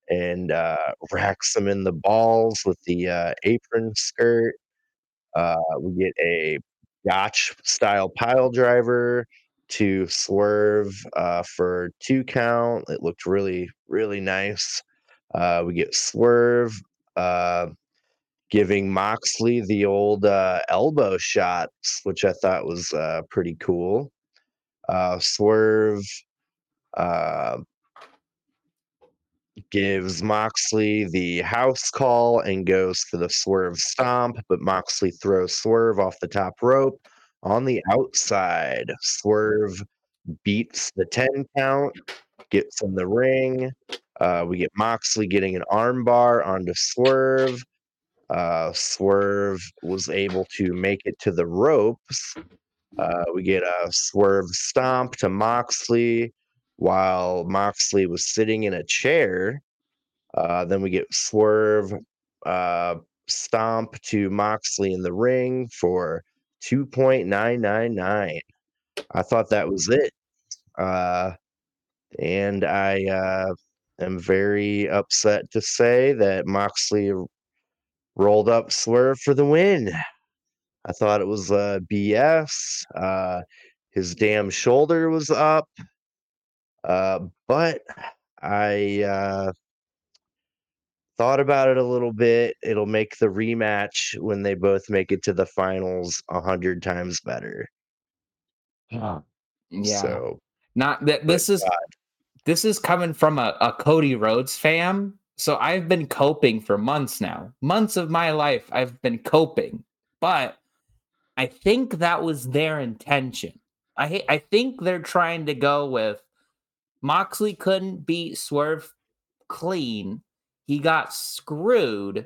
and uh, racks him in the balls with the uh, apron skirt. Uh, we get a Gotch style pile driver to swerve uh, for two count. It looked really, really nice. Uh, we get swerve uh, giving Moxley the old elbow shots, which I thought was pretty cool. Swerve gives Moxley the house call and goes for the swerve stomp, but Moxley throws Swerve off the top rope on the outside. Swerve beats the 10 count, gets in the ring. Uh, we get Moxley getting an armbar onto Swerve. Uh, Swerve was able to make it to the ropes. Uh, we get a Swerve stomp to Moxley while Moxley was sitting in a chair. Uh, then we get Swerve uh, stomp to Moxley in the ring for 2.999. I thought that was it. Uh, and I uh, am very upset to say that Moxley rolled up Swerve for the win. I thought it was uh, BS. Uh, his damn shoulder was up. Uh, but I uh, thought about it a little bit. It'll make the rematch when they both make it to the finals a hundred times better. Yeah. So Not that this is this is coming from a, a Cody Rhodes fan. So I've been coping for months now. Months of my life I've been coping. But I think that was their intention. I I think they're trying to go with Moxley couldn't beat Swerve clean. He got screwed,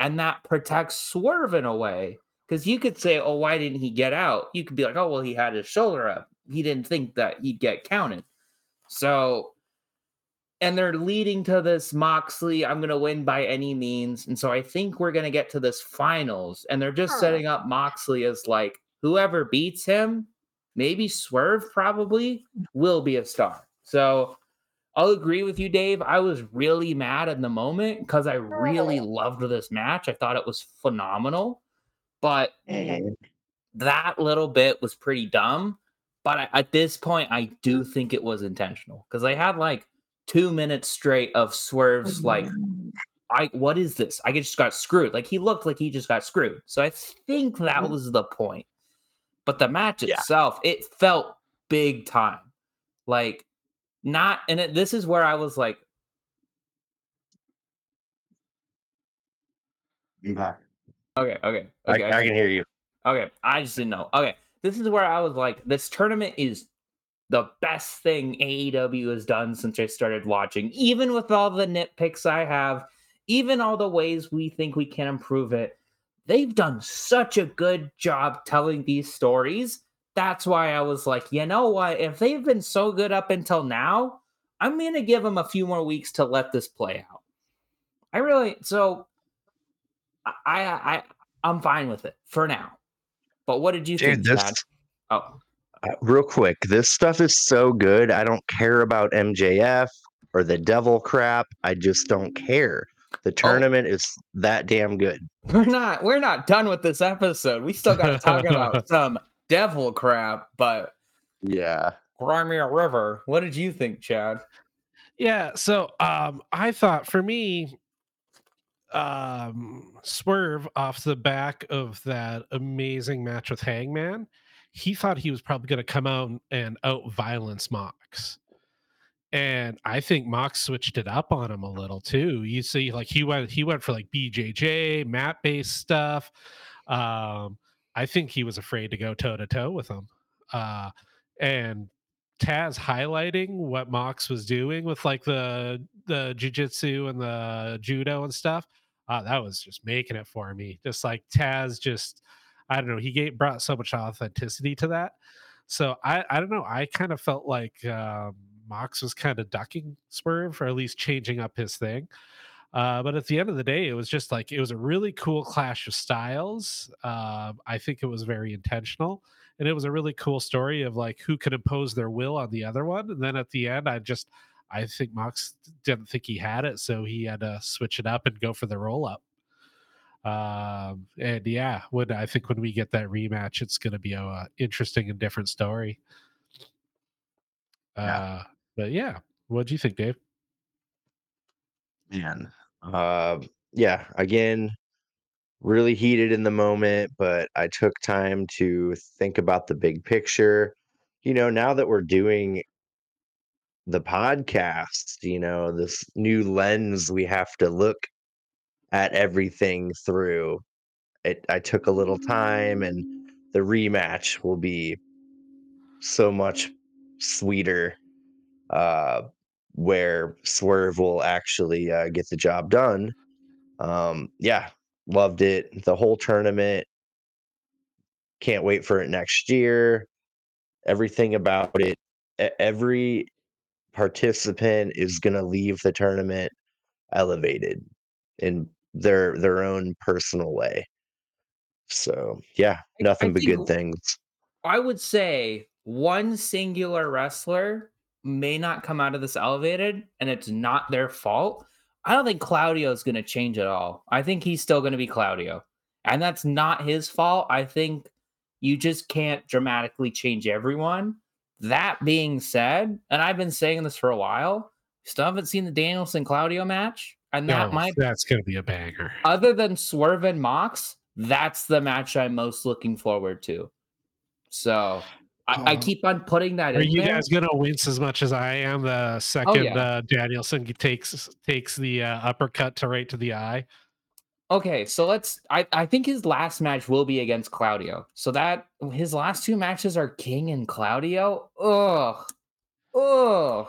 and that protects Swerve in a way. Because you could say, oh, why didn't he get out? You could be like, oh, well, he had his shoulder up. He didn't think that he'd get counted. So, and they're leading to this Moxley, I'm going to win by any means. And so I think we're going to get to this finals, and they're just setting up Moxley as like whoever beats him, maybe Swerve probably will be a star. So I'll agree with you, Dave. I was really mad in the moment because I really loved this match. I thought it was phenomenal, but mm-hmm. that little bit was pretty dumb. But I, at this point, I do think it was intentional because they had like two minutes straight of swerves. Like, mm-hmm. I what is this? I just got screwed. Like he looked like he just got screwed. So I think that mm-hmm. was the point. But the match Yeah. itself, it felt big time. Like not and it, this is where I was like, okay, okay, okay. I, I can hear you. Okay, I just didn't know. Okay, this is where I was like, this tournament is the best thing AEW has done since I started watching, even with all the nitpicks I have, even all the ways we think we can improve it. They've done such a good job telling these stories. That's why I was like, you know what? If they've been so good up until now, I'm going to give them a few more weeks to let this play out. I really, so I, I, I'm fine with it for now. But what did you Dude, think, this Chad? Oh, uh, real quick, this stuff is so good. I don't care about MJF or the devil crap. I just don't care. The tournament is that damn good. we're not we're not done with this episode. We still got to talk about some devil crap. But Yeah. Crimea River. What did you think, Chad? Yeah, so um I thought for me um Swerve off the back of that amazing match with Hangman, he thought he was probably going to come out and out violence Mox. And I think Mox switched it up on him a little too. You see like he went he went for like BJJ, mat based stuff. Um I think he was afraid to go toe to toe with him. Uh and Taz highlighting what Mox was doing with like the the jujitsu and the judo and stuff. Uh, that was just making it for me. Just like Taz, just I don't know, he gave, brought so much authenticity to that. So I I don't know. I kind of felt like um, Mox was kind of ducking Swerve, or at least changing up his thing. Uh, but at the end of the day, it was just like it was a really cool clash of styles. Um, I think it was very intentional and it was a really cool story of like who could impose their will on the other one and then at the end i just i think mox didn't think he had it so he had to switch it up and go for the roll up um and yeah when i think when we get that rematch it's going to be a, uh, interesting and different story Yeah. uh but yeah what do you think dave Man. Uh, yeah. Again, really heated in the moment, but I took time to think about the big picture. You know, now that we're doing the podcast, you know, this new lens we have to look at everything through. It I took a little time and the rematch will be so much sweeter uh where Swerve will actually uh, get the job done. Um yeah, loved it. The whole tournament. Can't wait for it next year. Everything about it. Every participant is going to leave the tournament elevated in their their own personal way. So, yeah, nothing I but good things. I would say one singular wrestler may not come out of this elevated, and it's not their fault. I don't think Claudio is going to change at all. I think he's still going to be Claudio, and that's not his fault. I think you just can't dramatically change everyone. That being said, and I've been saying this for a while, still haven't seen the Danielson Claudio match, and that No, might that's gonna be a banger. other than Swerve and Mox, that's the match I'm most looking forward to. So I, I Uh, keep on putting that Are in you there. guys gonna wince as much as I am the second yeah. uh, Danielson takes takes the uh, uppercut to right to the eye? Okay, so let's. I I think his last match will be against Claudio. So that his last two matches are King and Claudio. Ugh, ugh.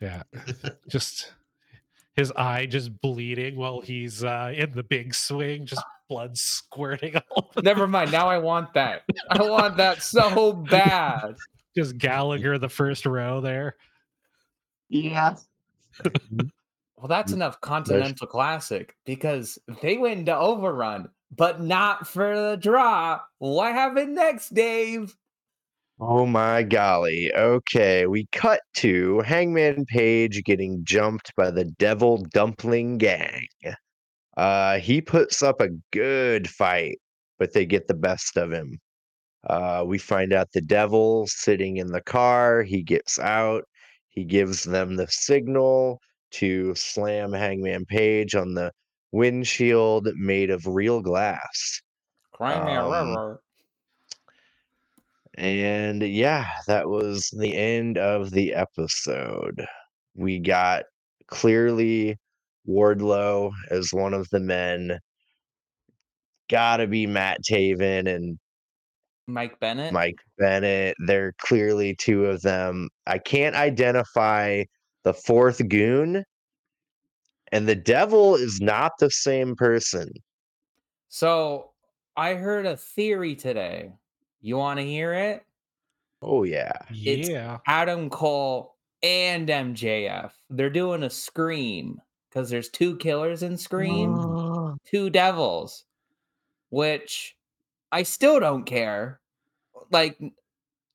Yeah, just his eye just bleeding while he's uh, in the big swing, just blood squirting all. Never mind. Now I want that. I want that so bad. Just Gallagher the first row there. Yeah. Well, that's mm, enough Continental Classic because they went into overrun, but not for the draw. What happened next, Dave? Oh my golly. Okay, we cut to Hangman Page getting jumped by the Devil Dumpling Gang. Uh he puts up a good fight, but they get the best of him. Uh we find out the devil sitting in the car, he gets out, he gives them the signal to slam Hangman Page on the windshield made of real glass. Cry me a Um, river. And yeah, that was the end of the episode. We got clearly Wardlow as one of the men. Gotta be Matt Taven and Mike Bennett. Mike Bennett. They're clearly two of them. I can't identify the fourth goon. And the devil is not the same person. So I heard a theory today. You want to hear it? Oh, yeah. It's- Yeah, Adam Cole and MJF. They're doing a scream because there's two killers in Scream, two devils, which I still don't care. Like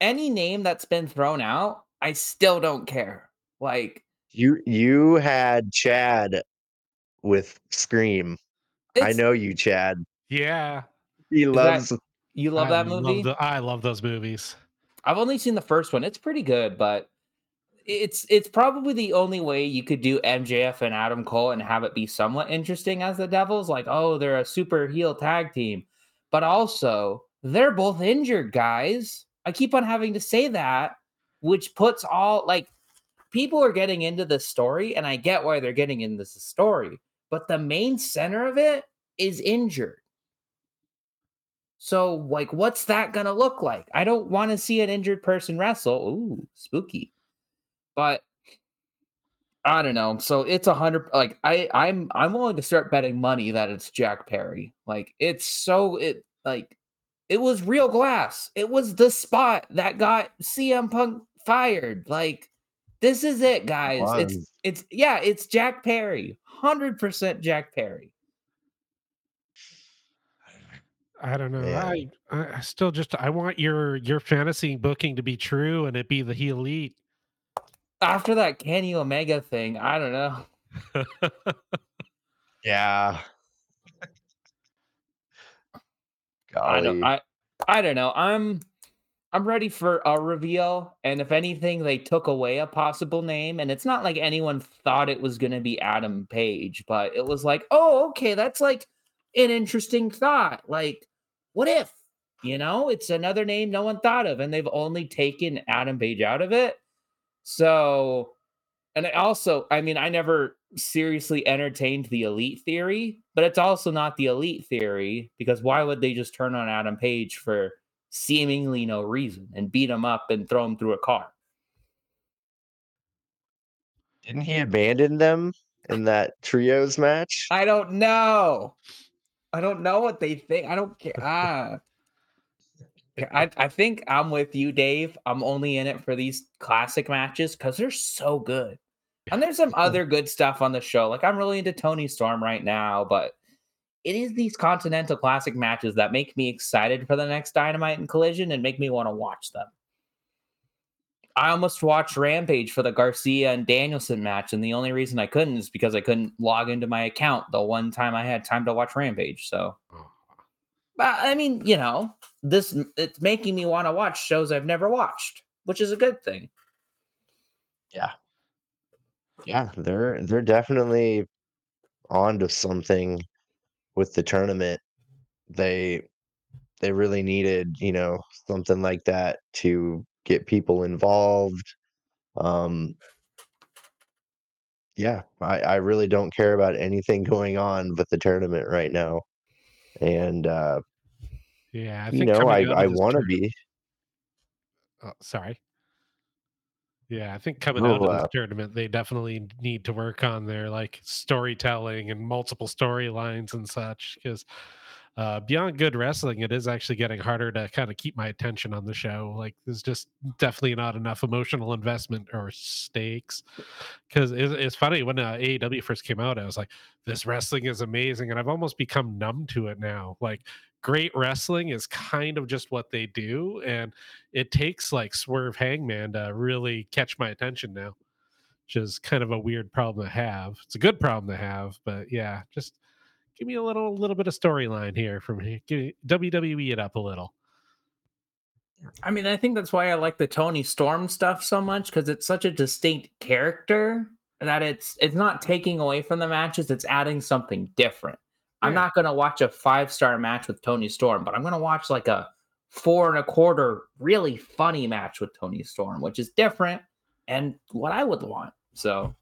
any name that's been thrown out, I still don't care. Like You you had Chad with Scream. I know you, Chad. yeah. He that loves you love I that movie. the- I love those movies. I've only seen the first one. It's pretty good, but it's it's probably the only way you could do MJF and Adam Cole and have it be somewhat interesting as the Devils. Like, oh, they're a super heel tag team, but also they're both injured guys. I keep on having to say that, which puts all like people are getting into this story, and I get why they're getting into this story, but the main center of it is injured. So, like, what's that gonna look like? I don't want to see an injured person wrestle. Ooh, spooky. But I don't know. So it's a hundred. Like, I, I'm, I'm willing to start betting money that it's Jack Perry. Like, it's so it like it was real glass. It was the spot that got CM Punk fired. Like, this is it, guys. It's it's yeah, it's Jack Perry. Hundred percent Jack Perry. I don't know. Yeah. I, I I still just I want your your fantasy booking to be true and it be the heel elite. After that Kenny Omega thing, I don't know. Yeah. I don't I I don't know. I'm I'm ready for a reveal. And if anything, they took away a possible name. And it's not like anyone thought it was gonna be Adam Page, but it was like, oh, okay, that's like an interesting thought. Like, what if? You know, it's another name no one thought of, and they've only taken Adam Page out of it. So, and I also, I mean, I never seriously entertained the elite theory, but it's also not the elite theory because why would they just turn on Adam Page for seemingly no reason and beat him up and throw him through a car? Didn't he abandon them in that trios match? I don't know. I don't know what they think. I don't care. Ah. I, I think I'm with you, Dave. I'm only in it for these classic matches because they're so good. And there's some other good stuff on the show. Like I'm really into Toni Storm right now, but it is these Continental Classic matches that make me excited for the next Dynamite and Collision and make me want to watch them. I almost watched Rampage for the Garcia and Danielson match, and the only reason I couldn't is because I couldn't log into my account the one time I had time to watch Rampage. So, oh. But I mean, you know, this it's making me want to watch shows I've never watched, which is a good thing. Yeah. Yeah, they're they're definitely onto something with the tournament. They they really needed, you know, something like that to get people involved. Um yeah, I, I really don't care about anything going on with the tournament right now. And uh Yeah, I you think know, I I want to be. Oh, sorry. Yeah, I think coming out Oh, of this uh, tournament, they definitely need to work on their like storytelling and multiple storylines and such. Because uh, beyond good wrestling, it is actually getting harder to kind of keep my attention on the show. Like, there's just definitely not enough emotional investment or stakes. Because it's, it's funny when uh, AEW first came out, I was like, "This wrestling is amazing," and I've almost become numb to it now. Like, great wrestling is kind of just what they do, and it takes like Swerve Hangman to really catch my attention now, which is kind of a weird problem to have. It's a good problem to have, but yeah, just give me a little little bit of storyline here from here. WWE it up a little. I mean, I think that's why I like the Toni Storm stuff so much because it's such a distinct character that it's it's not taking away from the matches, it's adding something different. I'm not gonna watch a five star match with Toni Storm, but I'm gonna watch like a four and a quarter really funny match with Toni Storm, which is different and what I would want. So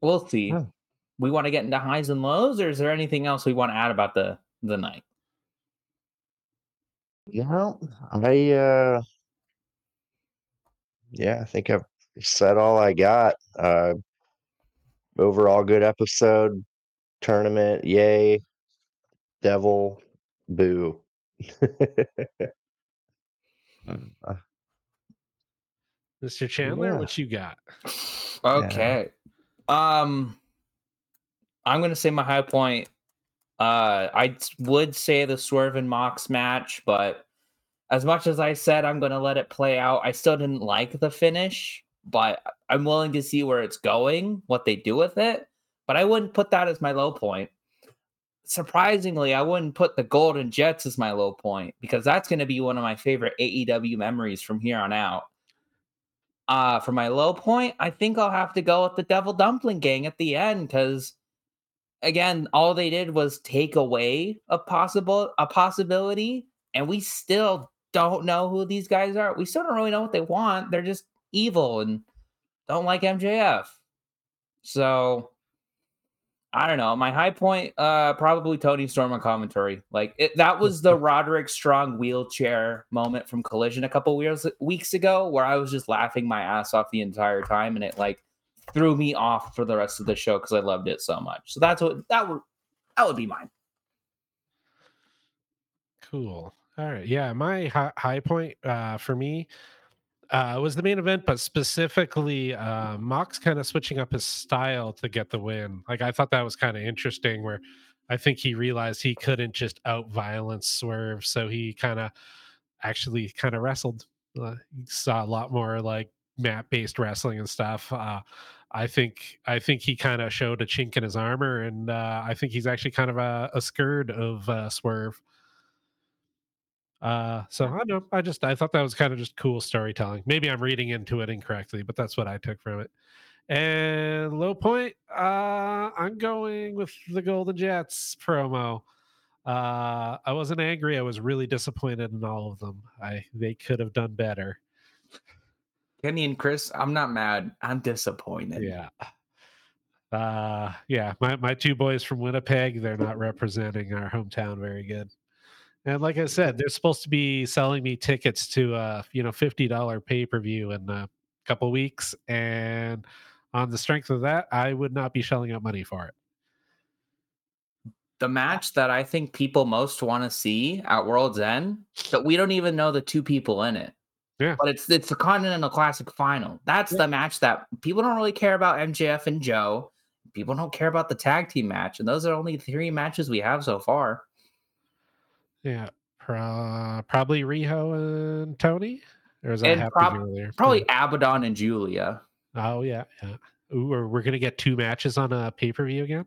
we'll see. Yeah. We want to get into highs and lows, or is there anything else we want to add about the the night? Yeah, I uh yeah, I think I've said all I got. Uh overall good episode. Tournament, yay. Devil, boo. Mr. Chandler, Yeah. what you got? Okay. Um I'm gonna say my high point. Uh I s- would say the Swerve and Mox match, but as much as I said I'm gonna let it play out, I still didn't like the finish, but I- I'm willing to see where it's going, what they do with it. But I wouldn't put that as my low point. Surprisingly, I wouldn't put the Golden Jets as my low point because that's gonna be one of my favorite AEW memories from here on out. Uh, for my low point, I think I'll have to go with the Devil Dumpling Gang at the end because, again, all they did was take away a possible a possibility, and we still don't know who these guys are. We still don't really know what they want. They're just evil and don't like MJF. So I don't know. My high point, uh, probably Toni Storm on commentary. Like it, that was the Roderick Strong wheelchair moment from Collision a couple weeks weeks ago, where I was just laughing my ass off the entire time, and it like threw me off for the rest of the show because I loved it so much. So that's what that would that would be mine. Cool. All right. Yeah, my high, high point uh, for me uh, was the main event, but specifically uh, Mox kind of switching up his style to get the win. Like I thought that was kind of interesting. Where I think he realized he couldn't just out violence Swerve, so he kind of actually kind of wrestled. Uh, saw a lot more like mat based wrestling and stuff. Uh, I think I think he kind of showed a chink in his armor, and uh, I think he's actually kind of a, a scared of uh, Swerve. Uh, so I don't know. I just I thought that was kind of just cool storytelling. Maybe I'm reading into it incorrectly, but that's what I took from it. And low point, uh, I'm going with the Golden Jets promo. Uh, I wasn't angry. I was really disappointed in all of them. I they could have done better. Kenny and Chris, I'm not mad. I'm disappointed. Yeah. Uh yeah, my, my two boys from Winnipeg, they're not representing our hometown very good. And like I said, they're supposed to be selling me tickets to a you know $50 pay-per-view in a couple weeks. And on the strength of that, I would not be shelling out money for it. The match that I think people most want to see at World's End, that we don't even know the two people in it. Yeah. But it's it's the Continental Classic final. That's Yeah. the match that people don't really care about MJF and Joe. People don't care about the tag team match. And those are only three matches we have so far. Yeah. Pro- probably Riho and Toni. Or is that And happening prob- earlier? Probably Abadon and Julia. Oh yeah, yeah. Ooh, or we're gonna get two matches on a pay per view again.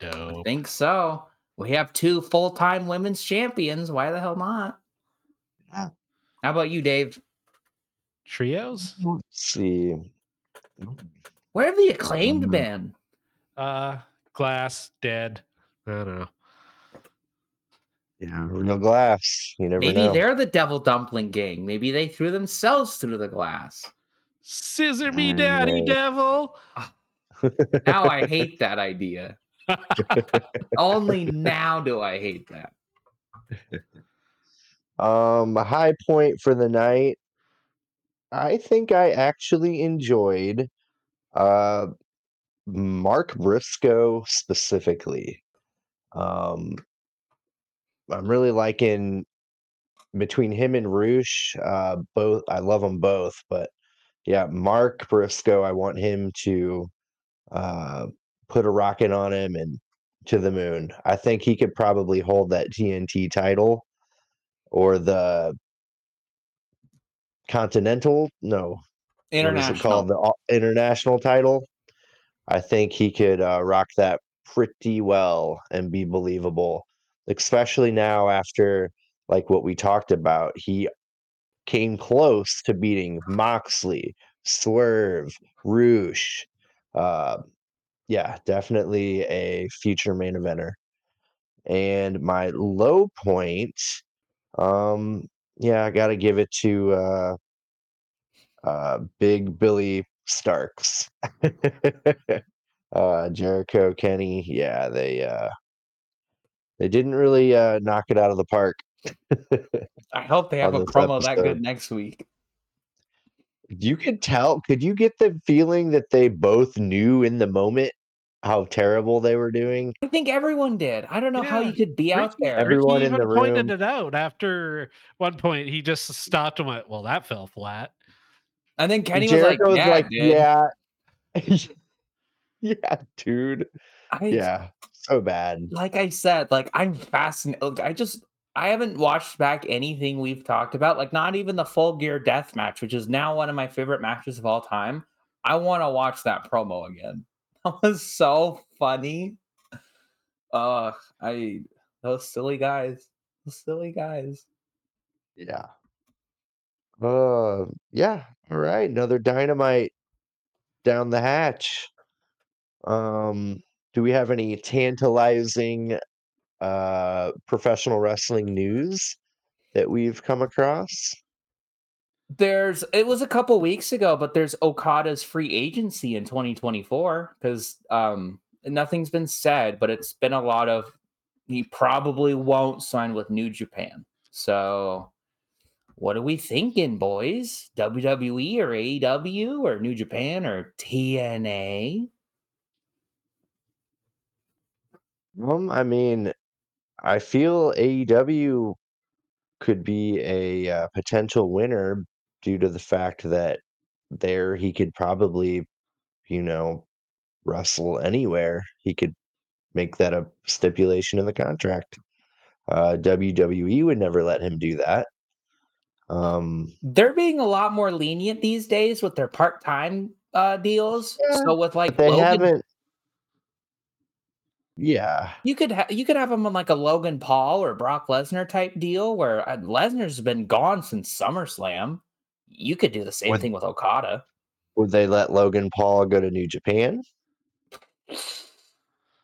I think so. We have two full time women's champions. Why the hell not? Yeah. How about you, Dave? Trios. Let's see. Where have the acclaimed Um, been? Uh, Glass dead. I don't know. Yeah, real glass. You never Maybe know. they're the devil dumpling gang. Maybe they threw themselves through the glass. Scissor me, daddy know. devil. Now I hate that idea. Only now do I hate that. Um, a high point for the night. I think I actually enjoyed uh Mark Briscoe specifically. Um I'm really liking between him and Rush, uh both I love them both, but yeah, Mark Briscoe, I want him to uh put a rocket on him and to the moon. I think he could probably hold that TNT title or the Continental, no, what is International. it called? The international title. I think he could uh, rock that pretty well and be believable, especially now after like what we talked about. He came close to beating Moxley, Swerve, Rush. Uh, yeah, definitely a future main eventer. And my low point, um, yeah, I got to give it to uh, uh, Big Billy Starks. uh, Jericho, Kenny, yeah, they uh, they didn't really uh, knock it out of the park. I hope they have a this promo that good next week. You could tell. Could you get the feeling that they both knew in the moment how terrible they were doing? I think everyone did. I don't know how you could be out there. Every- Everyone Ricky in even the pointed room- it out after one point. He just stopped and went, "Well, that fell flat." and then Kenny was like, like, "Yeah, dude." yeah, yeah, dude, I, yeah, so bad. like I said, like I'm fascinated. I just I haven't watched back anything we've talked about, like not even the full gear death match, which is now one of my favorite matches of all time. I want to watch that promo again. That was so funny. Uh I those silly guys. Those silly guys. Yeah. Uh, yeah. All right. Another dynamite down the hatch. Um, do we have any tantalizing uh professional wrestling news that we've come across? There's it was a couple weeks ago, but there's Okada's free agency in 2024 because um nothing's been said, but it's been a lot of he probably won't sign with New Japan. So what are we thinking, boys? WWE or AEW or New Japan or TNA? Um, I mean, I feel AEW could be a uh, potential winner due to the fact that there he could probably, you know, wrestle anywhere. He could make that a stipulation in the contract. Uh, WWE would never let him do that. Um, They're being a lot more lenient these days with their part-time uh deals. Yeah, so with like but they Logan haven't. Yeah, You could ha- you could have him on like a Logan Paul or Brock Lesnar type deal where uh, Lesnar's been gone since SummerSlam. You could do the same Would- thing with Okada. would they let Logan Paul go to New Japan?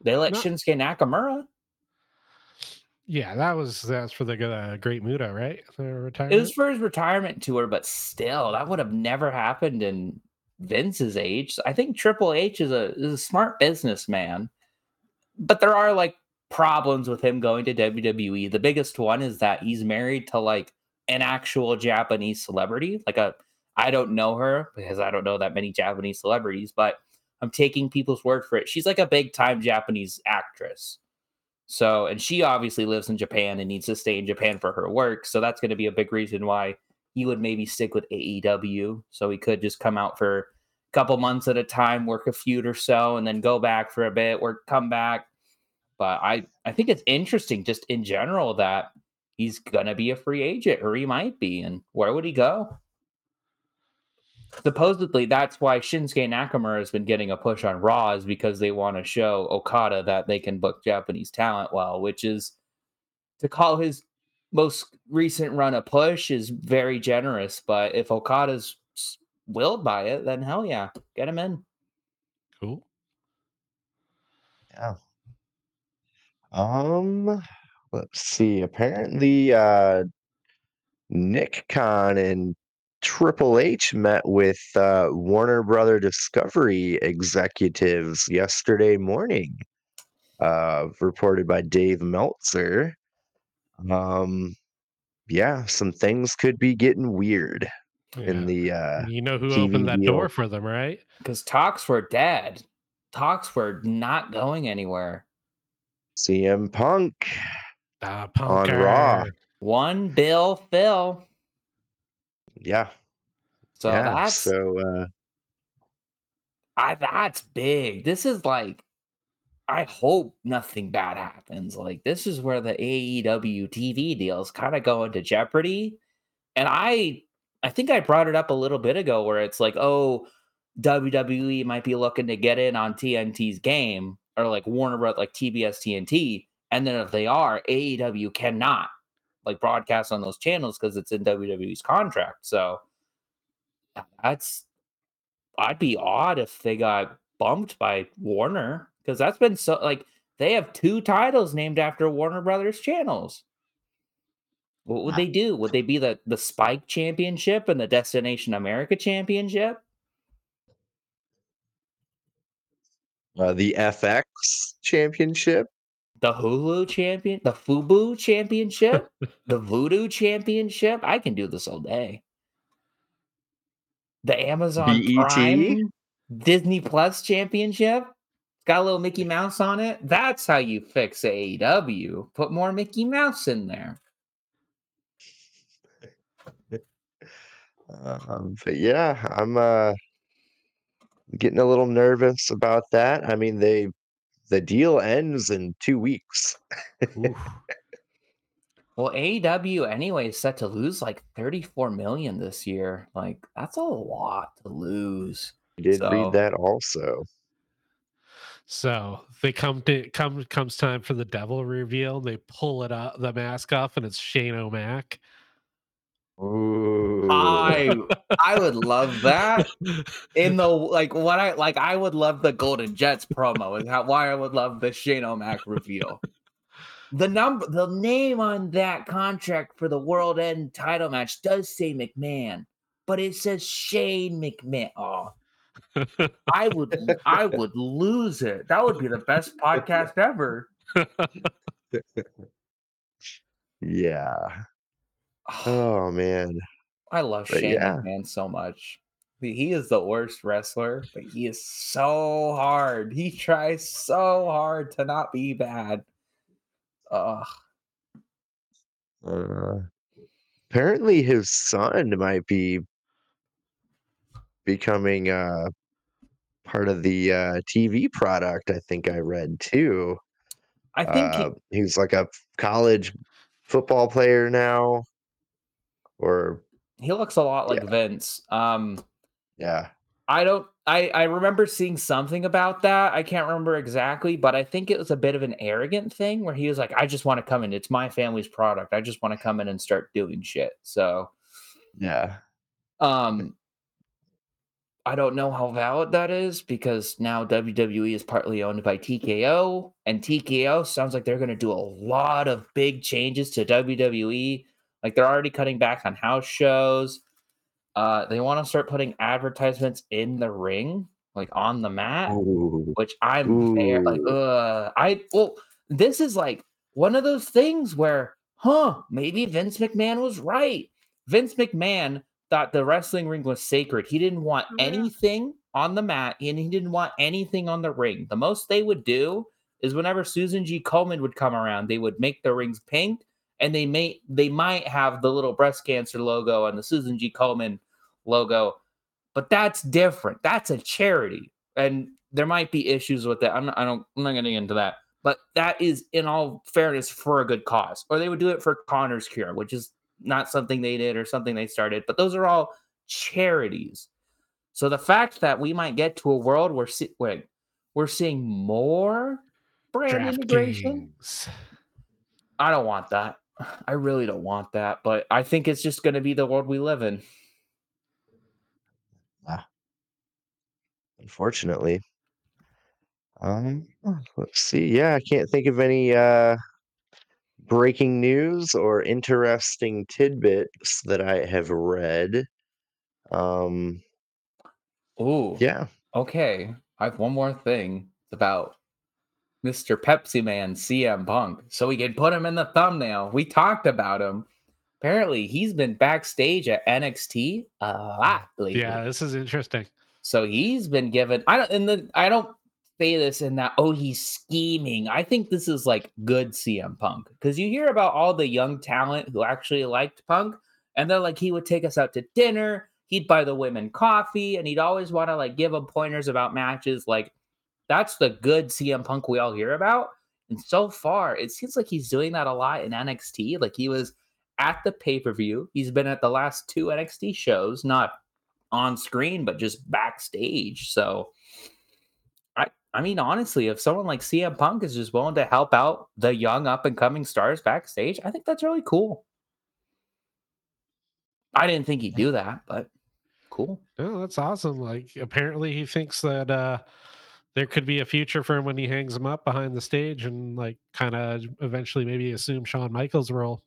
They let No. Shinsuke Nakamura. Yeah, that was that's for the uh, Great Muta, right? The It was for his retirement tour, but still, that would have never happened in Vince's age. I think Triple H is a is a smart businessman, but there are like problems with him going to WWE. The biggest one is that he's married to like an actual Japanese celebrity. Like a I don't know her because I don't know that many Japanese celebrities, but I'm taking people's word for it. She's like a big time Japanese actress. So, and she obviously lives in Japan and needs to stay in Japan for her work. So that's going to be a big reason why he would maybe stick with AEW. So he could just come out for couple months at a time, work a feud or so, and then go back for a bit, or come back. But I, I think it's interesting just in general that he's going to be a free agent or he might be. And where would he go? supposedly that's why Shinsuke Nakamura has been getting a push on Raw is because they want to show Okada that they can book Japanese talent well, which is to call his most recent run a push is very generous. But if Okada's willed by it, then hell yeah, get him in. Cool. Yeah. Um, let's see. Apparently, uh, Nick Khan and Triple H met with uh, Warner Brother Discovery executives yesterday morning, uh, reported by Dave Meltzer. Um, yeah, some things could be getting weird in the uh, you know who TV opened that deal. door for them, right? Because talks were dead. Talks were not going anywhere. CM Punk. Uh, On Raw. One Bill Phil. Yeah, So yeah. that's So uh, I that's big. This is like I hope nothing bad happens. Like this is where the AEW TV deals kind of go into jeopardy. And I I think I brought it up a little bit ago where it's like, oh, WWE might be looking to get in on TNT's game or like Warner Bros. like TBS TNT. And then if they are, AEW cannot like broadcast on those channels because it's in WWE's contract. So that's I'd be odd if they got bumped by Warner because that's been so like they have two titles named after Warner Brothers channels. What would they do? Would they be the the Spike Championship and the Destination America Championship? uh, the FX Championship. The Hulu Champion, the Fubu Championship, the Voodoo Championship? I can do this all day. The Amazon BET? Prime Disney Plus Championship. Got a little Mickey Mouse on it. That's how you fix AEW. Put more Mickey Mouse in there. Um, but yeah, I'm uh getting a little nervous about that. I mean, they the deal ends in two weeks. Well, AEW anyway is set to lose like 34 million this year. Like that's a lot to lose. I did So- read that also. So they come to come comes time for the devil reveal. They pull it up the mask off, and it's Shane O'Mac. Ooh. I I would love that. In the like what I like I would love the Golden Jets promo and how why I would love the Shane O'Mac reveal. The number the name on that contract for the world end title match does say McMahon, but it says Shane McMahon. Oh, I would I would lose it. That would be the best podcast ever. yeah. Oh man. I love But Shane yeah. McMahon so much. He- He is the worst wrestler, but he is so hard. He tries so hard to not be bad. Ugh. Uh, apparently his son might be becoming uh part of the uh TV product, I think I read too. I think he- Uh, he's like a college football player now. Or he, looks a lot like Vince. Um, yeah. I don't. I I remember seeing something about that. I can't remember exactly, but I think it was a bit of an arrogant thing where he was like, "I just want to come in. It's my family's product. I just want to come in and start doing shit." So Yeah. Um, I don't know how valid that is because now WWE is partly owned by TKO, and TKO sounds like they're going to do a lot of big changes to WWE. Like they're already cutting back on house shows. Uh, they want to start putting advertisements in the ring, like on the mat, Ooh. which I'm there. Like, uh, I well, this is like one of those things where, huh? Maybe Vince McMahon was right. Vince McMahon thought the wrestling ring was sacred. He didn't want Yeah. anything on the mat and he didn't want anything on the ring. The most they would do is whenever Susan G. Komen would come around, they would make the rings pink and they may they might have the little breast cancer logo and the Susan G. Komen logo, but that's different. That's a charity. And there might be issues with that. I'm not, I don't I'm not gonna get into that. But that is in all fairness for a good cause. Or they would do it for Connor's cure, which is not something they did or something they started, but those are all charities. So the fact that we might get to a world where see, wait, we're seeing more brand integration, DraftKings. I don't want that. I really don't want that, but I think it's just going to be the world we live in. unfortunately. Um, let's see. Yeah, I can't think of any uh breaking news or interesting tidbits that I have read. Um, Ooh, yeah. Okay, I have one more thing about Mr. Pepsi Man CM Punk. So we can put him in the thumbnail. We talked about him. Apparently, he's been backstage at NXT a lot lately. Yeah, this is interesting. So he's been given. I don't. And the I don't say this in that. Oh, he's scheming. I think this is like good CM Punk because you hear about all the young talent who actually liked Punk, and they're like he would take us out to dinner. He'd buy the women coffee, and he'd always want to like give them pointers about matches. Like that's the good CM Punk we all hear about. And so far, it seems like he's doing that a lot in NXT. Like he was at the pay per view. He's been at the last two NXT shows, not on screen, but just backstage. So, I I mean, honestly, if someone like CM Punk is just willing to help out the young up and coming stars backstage, I think that's really cool. I didn't think he'd do that, but cool. Oh, that's awesome. Like apparently he thinks that uh there could be a future for him when he hangs him up behind the stage and like kind of eventually maybe assume Shawn Michaels' role.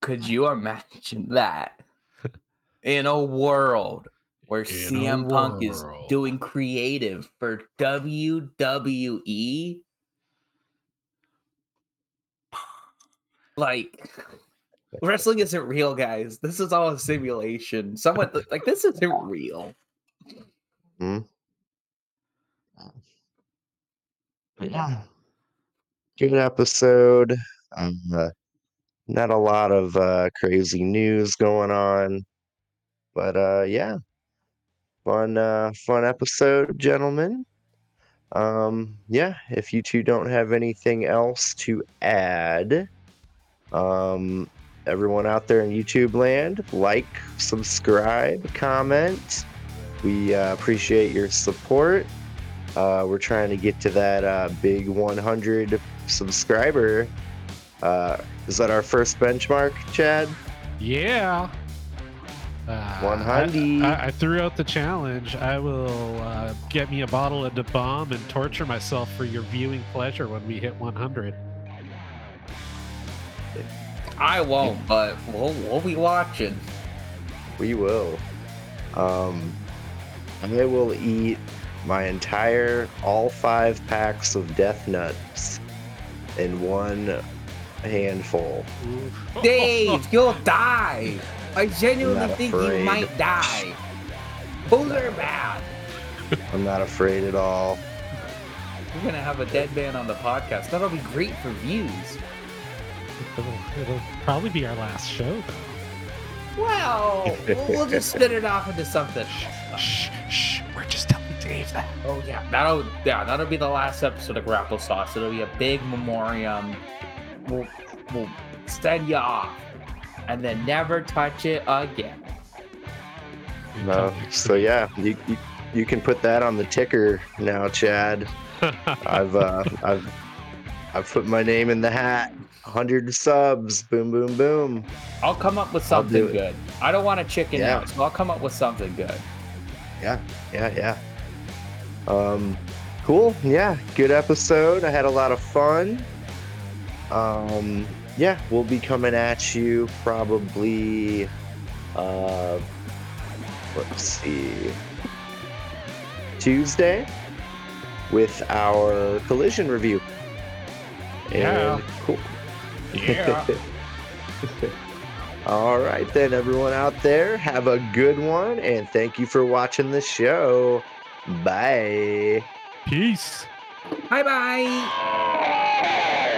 Could you imagine that in a world where In a CM Punk is doing creative for WWE? Like, wrestling isn't real, guys. This is all a simulation. Someone like this isn't real. Hmm. But yeah, good episode. Um, uh, not a lot of uh, crazy news going on, but uh, yeah, fun, uh, fun episode, gentlemen. Um, yeah, if you two don't have anything else to add, um, everyone out there in YouTube land, like, subscribe, comment. We uh, appreciate your support. Uh, we're trying to get to that uh, big 100 subscriber. Uh, is that our first benchmark, Chad? Yeah. Uh, 100. I, I, I threw out the challenge. I will uh, get me a bottle of the bomb and torture myself for your viewing pleasure when we hit 100. I won't, but we'll we'll be watching. We will. Um, I will eat my entire all five packs of death nuts in one handful. Dave, you'll die. I genuinely not think you might die. Those are bad. I'm not afraid at all. We're gonna have a dead man on the podcast. That'll be great for views. It'll, it'll probably be our last show, though. Well, we'll we'll just spin it off into something. Shh, shh. We're just telling Dave that. Oh yeah, that'll yeah that'll be the last episode of Grapple Sauce. It'll be a big memoriam. We'll we'll send you off, and then never touch it again. No. So yeah, you, you you can put that on the ticker now, Chad. I've uh, I've I've put my name in the hat. 100 subs. Boom, boom, boom. I'll come up with something good. I don't want to chicken Yeah. out, so I'll come up with something good. Yeah, yeah, yeah. Um, cool. Yeah, good episode. I had a lot of fun. Um, yeah, we'll be coming at you probably. Uh, let's see, Tuesday with our collision review. Yeah. And cool. Yeah. All right, then, everyone out there, have a good one, and thank you for watching the show. Bye. Peace. Bye bye.